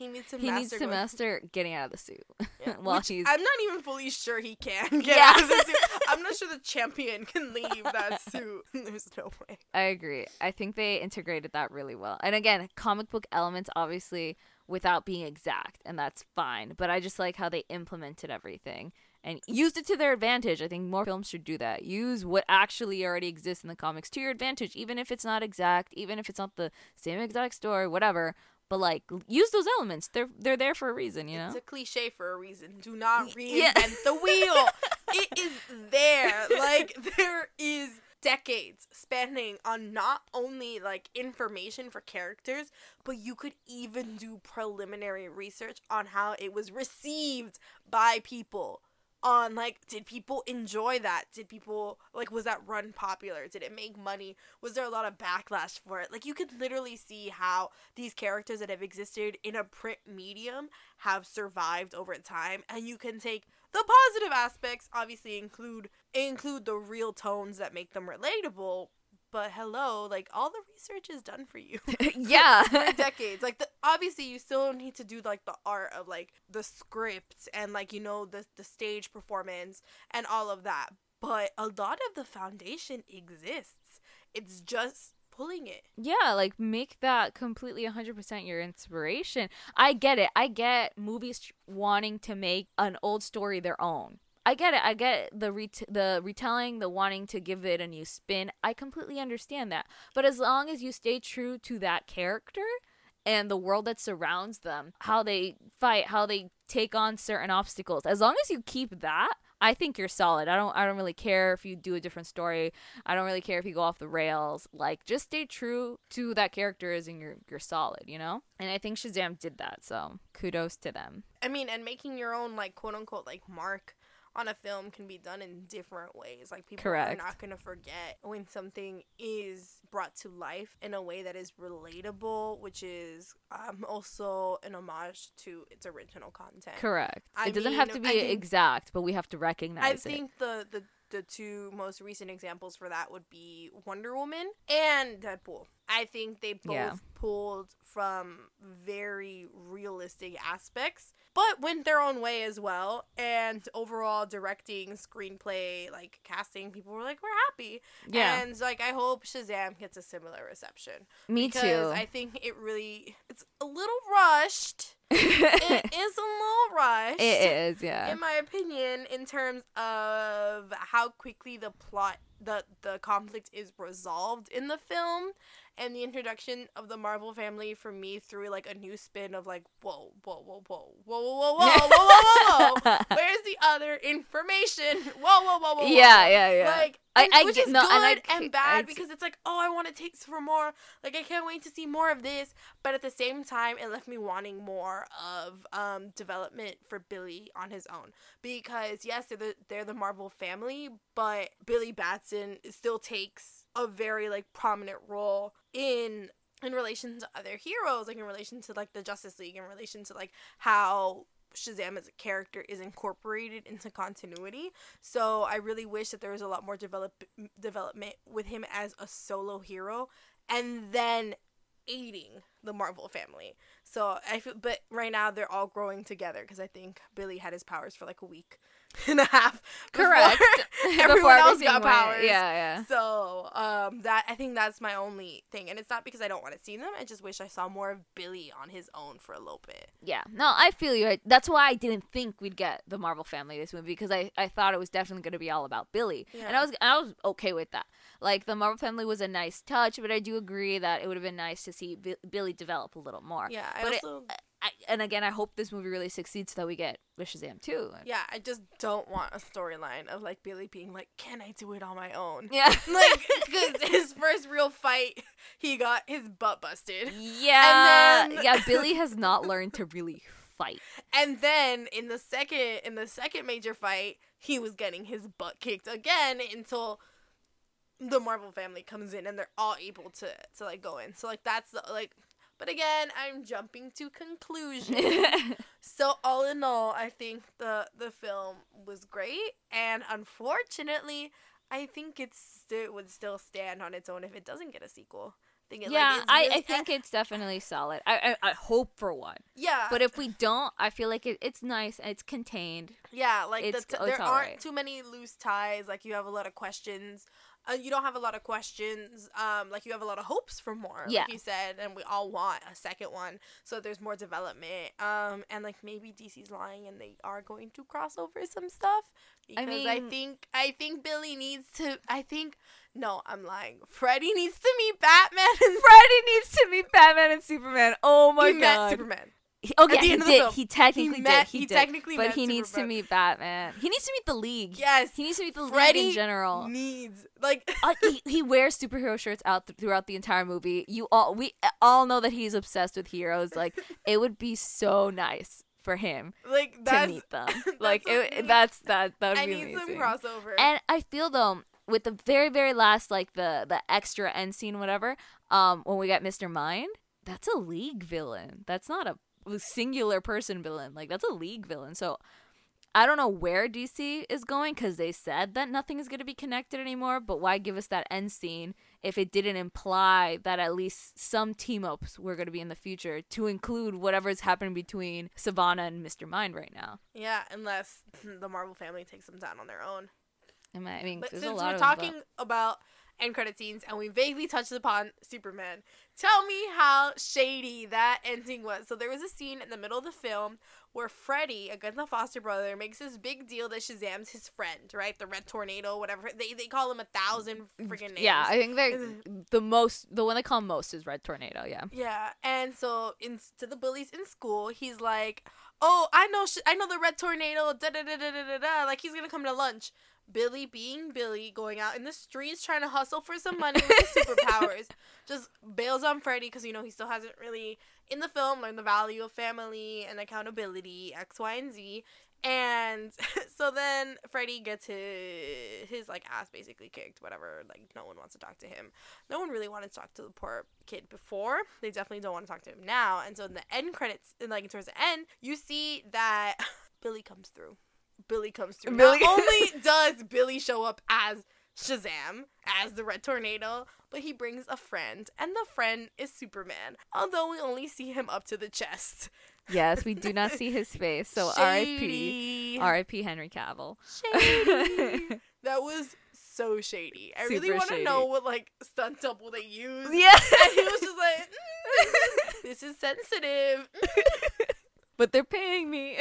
Speaker 2: he needs to.
Speaker 1: He
Speaker 2: master
Speaker 1: needs to master getting out of the suit
Speaker 2: Yeah,
Speaker 1: while
Speaker 2: which
Speaker 1: he's.
Speaker 2: I'm not even fully sure he can get
Speaker 1: Yeah.
Speaker 2: out of the suit. I'm not sure the champion can leave that suit. There's no way.
Speaker 1: I agree. I think they integrated that really well. And again, comic book elements obviously without being exact, and that's fine. But I just like how they implemented everything and used it to their advantage. I think more films should do that. Use what actually already exists in the comics to your advantage, even if it's not exact, even if it's not the same exact story, whatever. But like, use those elements. They're they're there for a reason, you know.
Speaker 2: It's a cliche for a reason. Do not reinvent
Speaker 1: Yeah.
Speaker 2: the wheel. it is there. Like there is decades spanning on not only like information for characters, but you could even do preliminary research on how it was received by people. On like, did people enjoy that? Did people like was that run popular? Did it make money? Was there a lot of backlash for it? Like you could literally see how these characters that have existed in a print medium have survived over time and you can take the positive aspects obviously include include the real tones that make them relatable but hello like all the research is done for you
Speaker 1: yeah.
Speaker 2: for decades like the, obviously you still need to do like the art of like the script and like you know the the stage performance and all of that but a lot of the foundation exists it's just pulling it
Speaker 1: Yeah, like make that completely 100% your inspiration. I get it. I get movies wanting to make an old story their own. I get it. I get the ret- the retelling, the wanting to give it a new spin. I completely understand that. But as long as you stay true to that character and the world that surrounds them, how they fight, how they take on certain obstacles, as long as you keep that, I think you're solid. I don't I don't really care if you do a different story. I don't really care if you go off the rails. Like just stay true to that character is and you're you're solid, you know? And I think Shazam did that, so kudos to them.
Speaker 2: I mean, and making your own like quote unquote like mark on a film can be done in different ways. Like people
Speaker 1: Correct.
Speaker 2: are not gonna forget when something is brought to life in a way that is relatable, which is um, also an homage to its original content.
Speaker 1: Correct.
Speaker 2: I
Speaker 1: it doesn't have to be
Speaker 2: think-
Speaker 1: exact, but we have to recognize it.
Speaker 2: I think the, the the two most recent examples for that would be Wonder Woman and Deadpool. I think they both
Speaker 1: Yeah.
Speaker 2: pulled from very realistic aspects, but went their own way as well. And overall, directing, screenplay, like casting, people were like, "We're happy."
Speaker 1: Yeah.
Speaker 2: And like, I hope Shazam gets a similar reception.
Speaker 1: Me
Speaker 2: because
Speaker 1: too.
Speaker 2: I think it really it's a little rushed. it is a little rushed
Speaker 1: it is, yeah.
Speaker 2: in my opinion, in terms of how quickly the plot, the the conflict is resolved in the film, and the introduction of the Marvel family for me threw like a new spin of like, whoa, whoa, whoa, whoa, whoa, whoa, whoa, whoa, whoa, whoa, whoa, Where's the other information? Whoa, whoa, whoa, whoa. whoa.
Speaker 1: yeah, yeah, yeah.
Speaker 2: Like,
Speaker 1: I- I
Speaker 2: which
Speaker 1: get-
Speaker 2: is
Speaker 1: no,
Speaker 2: good
Speaker 1: and I
Speaker 2: and, bad
Speaker 1: I-
Speaker 2: because it's like, oh, I want to taste for more. Like, I can't wait to see more of this. But at the same time, it left me wanting more of um, development for Billy on his own. Because yes, they're the they're the Marvel family, but Billy Batson still takes a very like prominent role in in relation to other heroes, like in relation to like the Justice League, in relation to like how Shazam as a character is incorporated into continuity. So I really wish that there was a lot more develop development with him as a solo hero, and then aiding the Marvel family. So I feel, but right now they're all growing together because I think Billy had his powers for like a week and a half. before
Speaker 1: Correct.
Speaker 2: Everyone
Speaker 1: Before
Speaker 2: else got
Speaker 1: went-
Speaker 2: powers.
Speaker 1: Yeah, yeah.
Speaker 2: So um, that I think that's my only thing, and it's not because I don't want to see them. I just wish I saw more of Billy on his own for a little bit.
Speaker 1: Yeah, no, I feel you. That's why I didn't think we'd get the Marvel family this movie because I, I thought it was definitely going to be all about Billy, and I was I was okay with that. Like the Marvel family was a nice touch, but I do agree that it would have been nice to see Bi- Billy develop a little more.
Speaker 2: Yeah, I
Speaker 1: But it-
Speaker 2: also
Speaker 1: I, and again, I hope this movie really succeeds so that we get Shazam too.
Speaker 2: Yeah, I just don't want a storyline of like Billy being like, "Can I do it on my own?"
Speaker 1: Yeah.
Speaker 2: like because his first real fight, he got his butt busted,
Speaker 1: Yeah.
Speaker 2: And then-
Speaker 1: yeah, Billy has not learned to really fight.
Speaker 2: and then in the second in the second major fight, he was getting his butt kicked again until the Marvel family comes in and they're all able to to like go in. So like that's the, like. But again, I'm jumping to conclusions. So all in all, I think the the film was great, and unfortunately, I think it's it would still stand on its own if it doesn't get a sequel. I think it,
Speaker 1: yeah,
Speaker 2: like,
Speaker 1: I, I think it's definitely solid. I, I I hope for one,
Speaker 2: yeah,
Speaker 1: but if we don't, I feel like it, it's nice. and It's contained.
Speaker 2: yeah, like
Speaker 1: it's-
Speaker 2: the t-
Speaker 1: it's
Speaker 2: there aren't
Speaker 1: alright.
Speaker 2: too many loose ties. Like you have a lot of questions. Uh, you don't have a lot of questions. Um, like you have a lot of hopes for more.
Speaker 1: Yeah.
Speaker 2: like you said, and we all want a second one. So there's more development. Um, and like maybe DC's lying and they are going to cross over some stuff.
Speaker 1: I
Speaker 2: Because I,
Speaker 1: mean-
Speaker 2: think I think Billy needs to. I think no, I'm lying. Freddie needs to meet Batman. And
Speaker 1: Freddie needs to meet Batman and Superman. Oh my
Speaker 2: he
Speaker 1: god.
Speaker 2: met Superman.
Speaker 1: He- oh
Speaker 2: At
Speaker 1: yeah, he
Speaker 2: end of the
Speaker 1: did.
Speaker 2: film.
Speaker 1: He technically
Speaker 2: He met-
Speaker 1: did. He,
Speaker 2: he
Speaker 1: did.
Speaker 2: technically
Speaker 1: but he needs to meet Batman. He needs to meet the League.
Speaker 2: Yes,
Speaker 1: He needs to meet the League
Speaker 2: Freddie
Speaker 1: in general.
Speaker 2: needs like
Speaker 1: uh, he, he wears superhero shirts out th- throughout the entire movie. You all we all know that he's obsessed with heroes. Like it would be so nice for him
Speaker 2: like
Speaker 1: to meet them. Like
Speaker 2: what
Speaker 1: it, that's that that would
Speaker 2: I
Speaker 1: be
Speaker 2: need
Speaker 1: amazing.
Speaker 2: some crossover.
Speaker 1: And I feel though with the very very last like the the extra end scene whatever um when we got Mr. Mind that's a league villain. That's not a singular person villain. Like that's a league villain. So I don't know where DC is going because they said that nothing is going to be connected anymore. But why give us that end scene if it didn't imply that at least some team ups were going to be in the future to include whatever's happening between Sivana and Mr. Mind right now?
Speaker 2: yeah, unless the Marvel family takes them down on their own.
Speaker 1: I mean,
Speaker 2: But since
Speaker 1: lot
Speaker 2: we're
Speaker 1: but- uh,
Speaker 2: talking about end credit scenes and we vaguely touched upon Superman, tell me how shady that ending was. So there was a scene in the middle of the film where Freddy, again the foster brother, makes this big deal that Shazam's his friend, right? The Red Tornado, whatever. They they call him a thousand freaking names.
Speaker 1: Yeah, I think they're the most the one they call most is Red Tornado. Yeah.
Speaker 2: Yeah, and so in to the bullies in school, he's like, "Oh, I know, sh- I know the red tornado." Da da da da da da. Like he's gonna come to lunch. Billy, being Billy, going out in the streets trying to hustle for some money with his superpowers, just bails on Freddy because you know he still hasn't really in the film learned the value of family and accountability, X, Y, and Z. And so then Freddy gets his his like ass basically kicked, whatever. Like no one wants to talk to him. No one really wanted to talk to the poor kid before. They definitely don't want to talk to him now. And so in the end credits, and like towards the end, you see that Billy comes through. Billy comes through.
Speaker 1: Billy-
Speaker 2: Not only does Billy show up as Shazam, as the Red Tornado, but he brings a friend, and the friend is Superman. Although we only see him up to the chest.
Speaker 1: Yes, we do not see his face. So R.I.P.
Speaker 2: Shady.
Speaker 1: R.I.P. Henry Cavill.
Speaker 2: Shady. that was so shady. I really want to know what like stunt double they used.
Speaker 1: Yeah.
Speaker 2: And he was just like, "Mm, this is sensitive.
Speaker 1: but they're paying me.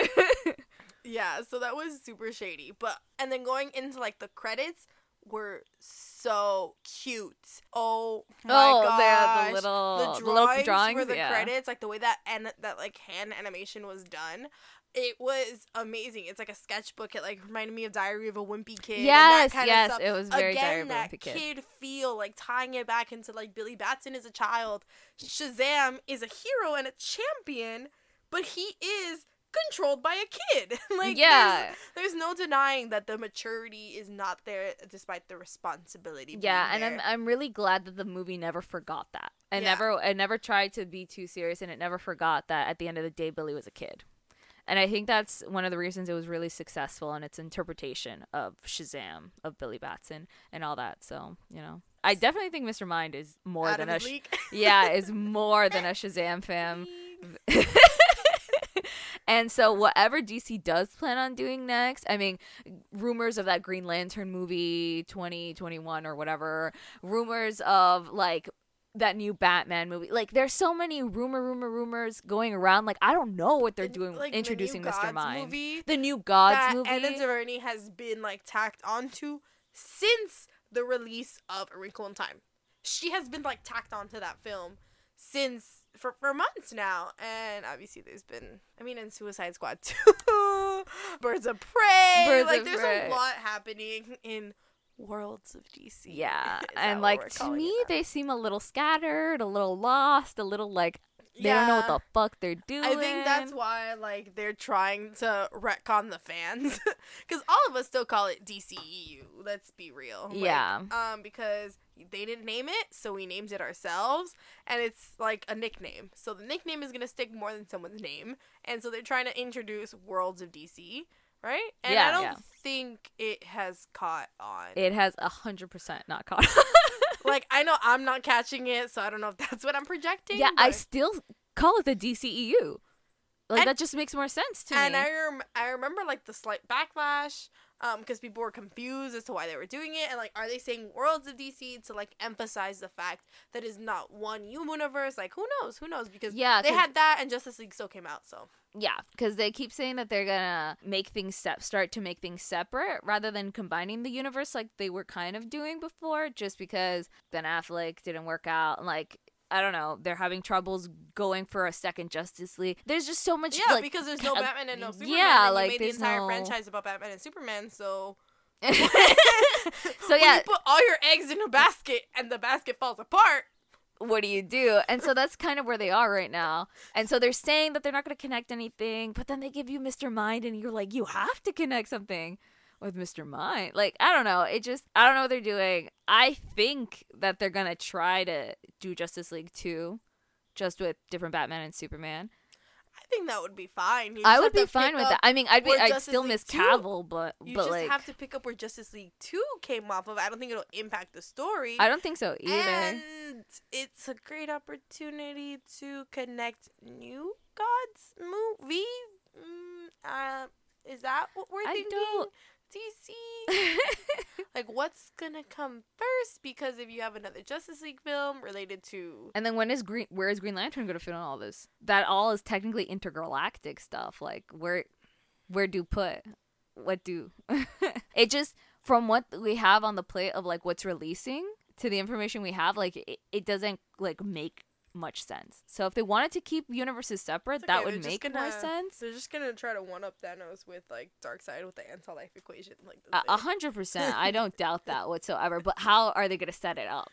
Speaker 2: Yeah, so that was super shady. But and then going into like the credits were so cute. Oh my
Speaker 1: oh,
Speaker 2: gosh.
Speaker 1: yeah, the little
Speaker 2: the
Speaker 1: the
Speaker 2: drawings,
Speaker 1: little drawings
Speaker 2: for the
Speaker 1: yeah.
Speaker 2: credits, like the way that and that like hand animation was done. It was amazing. It's like a sketchbook. It like reminded me of Diary of a Wimpy Kid.
Speaker 1: Yes,
Speaker 2: of
Speaker 1: yes,
Speaker 2: stuff.
Speaker 1: it was very
Speaker 2: Again,
Speaker 1: Diary of a Wimpy Kid.
Speaker 2: kid feel like tying it back into like Billy Batson is a child. Shazam is a hero and a champion, but he is controlled by a kid. like
Speaker 1: yeah.
Speaker 2: there's, there's no denying that the maturity is not there despite the responsibility.
Speaker 1: Yeah, and I'm. I'm really glad that the movie never forgot that. It
Speaker 2: Yeah.
Speaker 1: never it never tried to be too serious and it never forgot that at the end of the day Billy was a kid. And I think that's one of the reasons it was really successful in its interpretation of Shazam, of Billy Batson and all that. So, you know. I definitely think Mr. Mind is more
Speaker 2: Out
Speaker 1: than a sh- yeah, is more than a Shazam fan. and so whatever DC does plan on doing next, I mean, rumors of that Green Lantern movie 2021 or whatever, rumors of like that new Batman movie. Like there's so many rumor rumor rumors going around like I don't know what they're doing
Speaker 2: like, the new
Speaker 1: introducing Mr.
Speaker 2: Gods
Speaker 1: Mind.
Speaker 2: movie
Speaker 1: the new Gods
Speaker 2: that
Speaker 1: movie.
Speaker 2: Ava DuVernay has been like tacked onto since the release of A Wrinkle in Time. She has been like tacked onto that film since for for months now, and obviously there's been, I mean, in Suicide Squad two, Birds of Prey,
Speaker 1: Birds
Speaker 2: like
Speaker 1: of
Speaker 2: there's
Speaker 1: Prey.
Speaker 2: a lot happening in worlds of DC.
Speaker 1: Yeah, and like to me, they seem a little scattered, a little lost, a little like they don't know what the fuck they're doing.
Speaker 2: I think that's why like they're trying to retcon the fans because all of us still call it DCEU. Let's be real. Like,
Speaker 1: Yeah.
Speaker 2: Um, because they didn't name it, so we named it ourselves, and it's like a nickname. So the nickname is gonna stick more than someone's name, and so they're trying to introduce Worlds of DC, right? And
Speaker 1: Yeah,
Speaker 2: I don't
Speaker 1: yeah.
Speaker 2: think it has caught on.
Speaker 1: it has a hundred percent not caught.
Speaker 2: like I know I'm not catching it, so I don't know if that's what I'm projecting.
Speaker 1: yeah, I still call it the DCEU. Like
Speaker 2: And-
Speaker 1: that just makes more sense to
Speaker 2: and
Speaker 1: me.
Speaker 2: I rem- I remember like the slight backlash um because people were confused as to why they were doing it and like are they saying worlds of DC to like emphasize the fact that is not one universe like who knows who knows because
Speaker 1: Yeah,
Speaker 2: they had that and Justice League still came out so
Speaker 1: Yeah, because they keep saying that they're gonna make things sep- start to make things separate rather than combining the universe like they were kind of doing before. Just because Ben Affleck didn't work out, like I don't know, they're having troubles going for a second Justice League. There's just so much.
Speaker 2: yeah
Speaker 1: like,
Speaker 2: because there's no Batman and no Superman
Speaker 1: yeah,
Speaker 2: and
Speaker 1: like,
Speaker 2: you made the entire
Speaker 1: no-
Speaker 2: franchise about Batman and Superman so
Speaker 1: so yeah,
Speaker 2: you put all your eggs in a basket and the basket falls apart
Speaker 1: what do you do? And so that's kind of where they are right now. And so they're saying that they're not going to connect anything, but then they give you Mr. Mind, and you're like, you have to connect something with Mr. Mind. Like, I don't know. It just, I don't know what they're doing. I think that they're going to try to do Justice League 2 just with different Batman and Superman.
Speaker 2: I think that would be fine You
Speaker 1: I would be fine with that. I mean, I'd be, I'd
Speaker 2: Justice
Speaker 1: still
Speaker 2: League
Speaker 1: miss
Speaker 2: 2
Speaker 1: Cavill, but,
Speaker 2: You
Speaker 1: but
Speaker 2: just
Speaker 1: like,
Speaker 2: have to pick up where Justice League 2 came off of. I don't think it'll impact the story.
Speaker 1: I don't think so either.
Speaker 2: And it's a great opportunity to connect New Gods movie. Mm, uh, is that what we're
Speaker 1: I
Speaker 2: thinking?
Speaker 1: don't-
Speaker 2: DC? like, what's gonna come first? Because if you have another Justice League film related to.
Speaker 1: And then when is Green? Where is Green Lantern to fit on all this? That all is technically intergalactic stuff. Like where, where do put, what do? it just from what we have on the plate of like what's releasing to the information we have, like it, it doesn't like make much sense. So if they wanted to keep universes separate,
Speaker 2: It's
Speaker 1: that would make
Speaker 2: gonna-
Speaker 1: more sense.
Speaker 2: They're just gonna try to one up Thanos with like Darkseid with the anti-life equation, like
Speaker 1: A-
Speaker 2: that's
Speaker 1: A
Speaker 2: it.
Speaker 1: hundred percent. I don't doubt that whatsoever. But how are they going to set it up?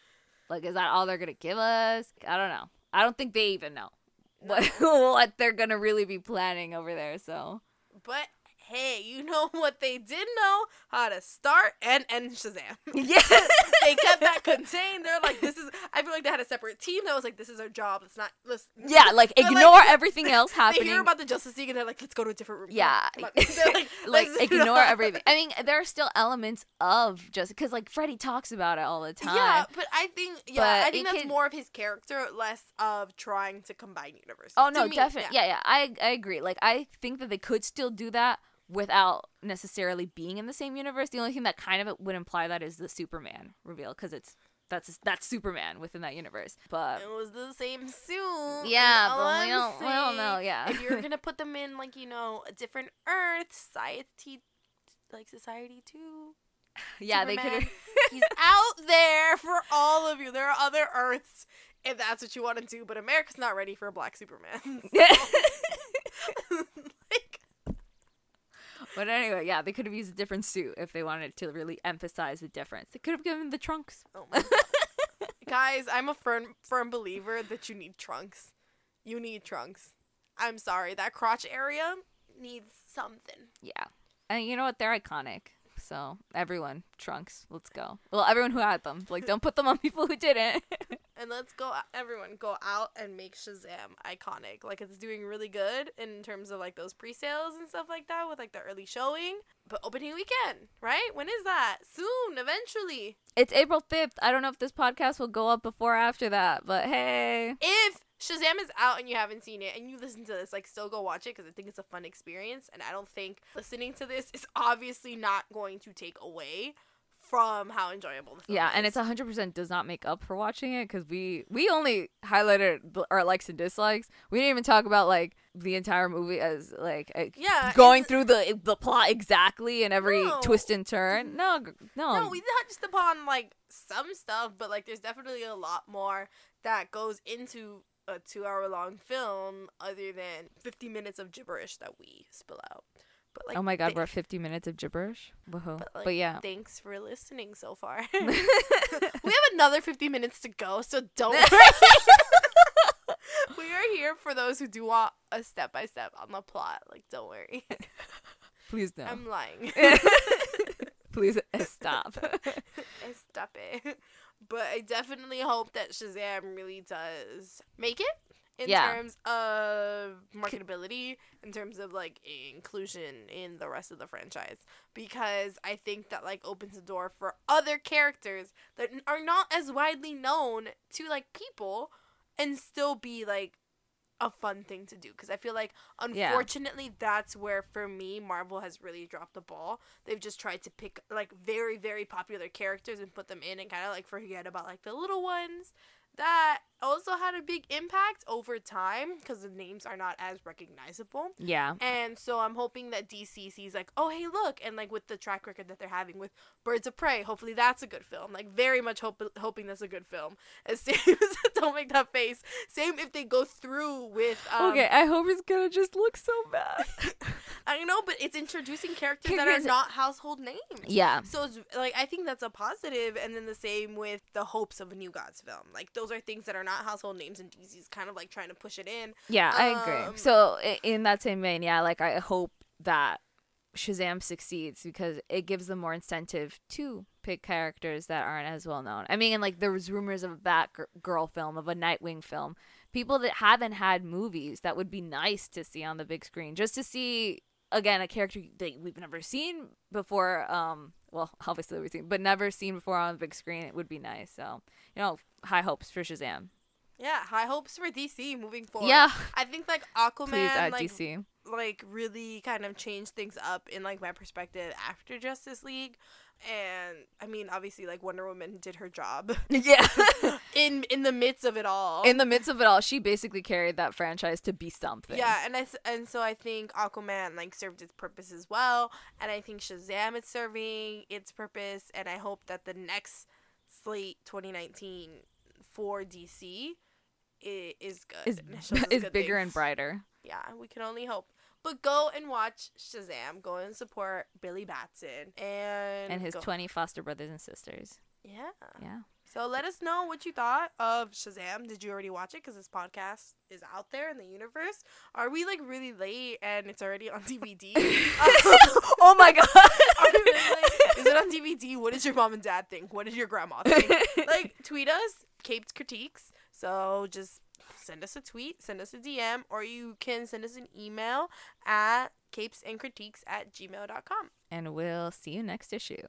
Speaker 1: Like, is that all they're going to give us? I don't know. I don't think they even know what what they're going to really be planning over there. So
Speaker 2: But hey, you know what they did know? How to start and end Shazam.
Speaker 1: yeah,
Speaker 2: they kept that contained. They're like, this is. I feel like they had a separate team that was like, this is our job. It's not. Listen.
Speaker 1: yeah. Like
Speaker 2: But, like,
Speaker 1: ignore everything else
Speaker 2: They
Speaker 1: happening.
Speaker 2: hear about the Justice League and they're like, let's go to a different room.
Speaker 1: yeah, like,
Speaker 2: like, let's-
Speaker 1: ignore everything. I mean, there are still elements of just because like Freddie talks about it all the time.
Speaker 2: Yeah, but I think yeah,
Speaker 1: But
Speaker 2: I think that's
Speaker 1: could-
Speaker 2: more of his character, less of trying to combine universes.
Speaker 1: Oh no, definitely. Yeah. yeah, I I agree. Like I think that they could still do that without necessarily being in the same universe. The only thing that kind of would imply that is the Superman reveal because it's that's that's Superman within that universe. But
Speaker 2: It was the same suit.
Speaker 1: Yeah, but we
Speaker 2: I'm
Speaker 1: don't- we don't know, yeah.
Speaker 2: if you're gonna put them in like you know a different Earth society, like society two.
Speaker 1: yeah, they
Speaker 2: Superman,
Speaker 1: could.
Speaker 2: He's out there for all of you. There are other Earths if that's what you want to do, but America's not ready for a black Superman. like,
Speaker 1: but anyway, yeah, they could have used a different suit if they wanted to really emphasize the difference. They could have given the trunks.
Speaker 2: oh guys, I'm a firm firm believer that you need trunks. You need trunks. I'm sorry, that crotch area needs something.
Speaker 1: Yeah, and you know what? They're iconic. So everyone trunks. Let's go. Well, everyone who had them. Like, don't put them on people who didn't.
Speaker 2: And let's go, uh, everyone, go out and make Shazam iconic. Like it's doing really good in terms of like those pre-sales and stuff like that with like the early showing. But opening weekend, right? When is that? Soon, eventually.
Speaker 1: It's April 5th. I don't know if this podcast will go up before or after that, but hey.
Speaker 2: If Shazam is out and you haven't seen it and you listen to this, like still go watch it because I think it's a fun experience. And I don't think listening to this is obviously not going to take away from how enjoyable the film is.
Speaker 1: Yeah,
Speaker 2: is.
Speaker 1: and it's 100% does not make up for watching it because we we only highlighted our likes and dislikes. We didn't even talk about like the entire movie as like
Speaker 2: Yeah,
Speaker 1: going through the the plot exactly and every
Speaker 2: No.
Speaker 1: twist and turn. No, no.
Speaker 2: No, we touched upon like some stuff, but like there's definitely a lot more that goes into a two hour long film other than 50 minutes of gibberish that we spill out. But like,
Speaker 1: oh my god,
Speaker 2: th-
Speaker 1: we're at 50 minutes of gibberish. Woohoo.
Speaker 2: but,
Speaker 1: But, yeah.
Speaker 2: Thanks for listening so far. we have another 50 minutes to go, so don't worry. we are here for those who do want a step by step on the plot. Like, don't worry.
Speaker 1: Please don't.
Speaker 2: I'm lying.
Speaker 1: Please uh, stop.
Speaker 2: Stop it. But I definitely hope that Shazam really does make it in
Speaker 1: Yeah.
Speaker 2: terms of marketability, in terms of like inclusion in the rest of the franchise. Because I think that like opens the door for other characters that are not as widely known to like people and still be like a fun thing to do because I feel like
Speaker 1: Yeah.
Speaker 2: unfortunately that's where for me Marvel has really dropped the ball. They've just tried to pick like very very popular characters and put them in and kind of like forget about like the little ones that also had a big impact over time because the names are not as recognizable.
Speaker 1: yeah.
Speaker 2: And so I'm hoping that DC sees like, oh hey look, and like with the track record that they're having with Birds of Prey, hopefully that's a good film. Like very much hope hoping that's a good film. As same as don't make that face. Same if they go through with um,
Speaker 1: okay, I hope it's gonna just look so bad.
Speaker 2: I know, but it's introducing characters
Speaker 1: Here-
Speaker 2: that are not household names.
Speaker 1: yeah.
Speaker 2: So it's like I think that's a positive, and then the same with the hopes of a New Gods film. Like those are things that are not household names, and DC's kind of like trying to push it in.
Speaker 1: Yeah, I
Speaker 2: Um,
Speaker 1: agree. So in that same vein, yeah, like I hope that Shazam succeeds because it gives them more incentive to pick characters that aren't as well known. I mean, and like there was rumors of a Batgirl film, of a Nightwing film. People that haven't had movies that would be nice to see on the big screen, just to see again a character that we've never seen before. Um, well, obviously we've seen, but never seen before on the big screen. It would be nice. So you know, high hopes for Shazam.
Speaker 2: Yeah, high hopes for DC moving forward.
Speaker 1: Yeah,
Speaker 2: I think like Aquaman,
Speaker 1: please add
Speaker 2: like
Speaker 1: DC.
Speaker 2: like really kind of changed things up in like my perspective after Justice League. And I mean, obviously, like Wonder Woman did her job
Speaker 1: Yeah.
Speaker 2: in in the midst of it all.
Speaker 1: in the midst of it all, she basically carried that franchise to be something.
Speaker 2: Yeah, and I and so I think Aquaman like served its purpose as well, and I think Shazam is serving its purpose, and I hope that the next slate 2019 for DC is good.
Speaker 1: is
Speaker 2: and it shows
Speaker 1: is
Speaker 2: good
Speaker 1: bigger and brighter.
Speaker 2: Yeah, we can only hope. But go and watch Shazam. Go and support Billy Batson and
Speaker 1: And his
Speaker 2: go-
Speaker 1: twenty foster brothers and sisters.
Speaker 2: Yeah.
Speaker 1: Yeah.
Speaker 2: So let us know what you thought of Shazam. Did you already watch it? Because this podcast is out there in the universe. Are we like really late and it's already on DVD?
Speaker 1: oh my god.
Speaker 2: Really? Is it on DVD? What did your mom and dad think? What did your grandma think? like tweet us caped critiques so just send us a tweet send us a dm or you can send us an email at capesandcritiques at gmail.com
Speaker 1: and we'll see you next issue.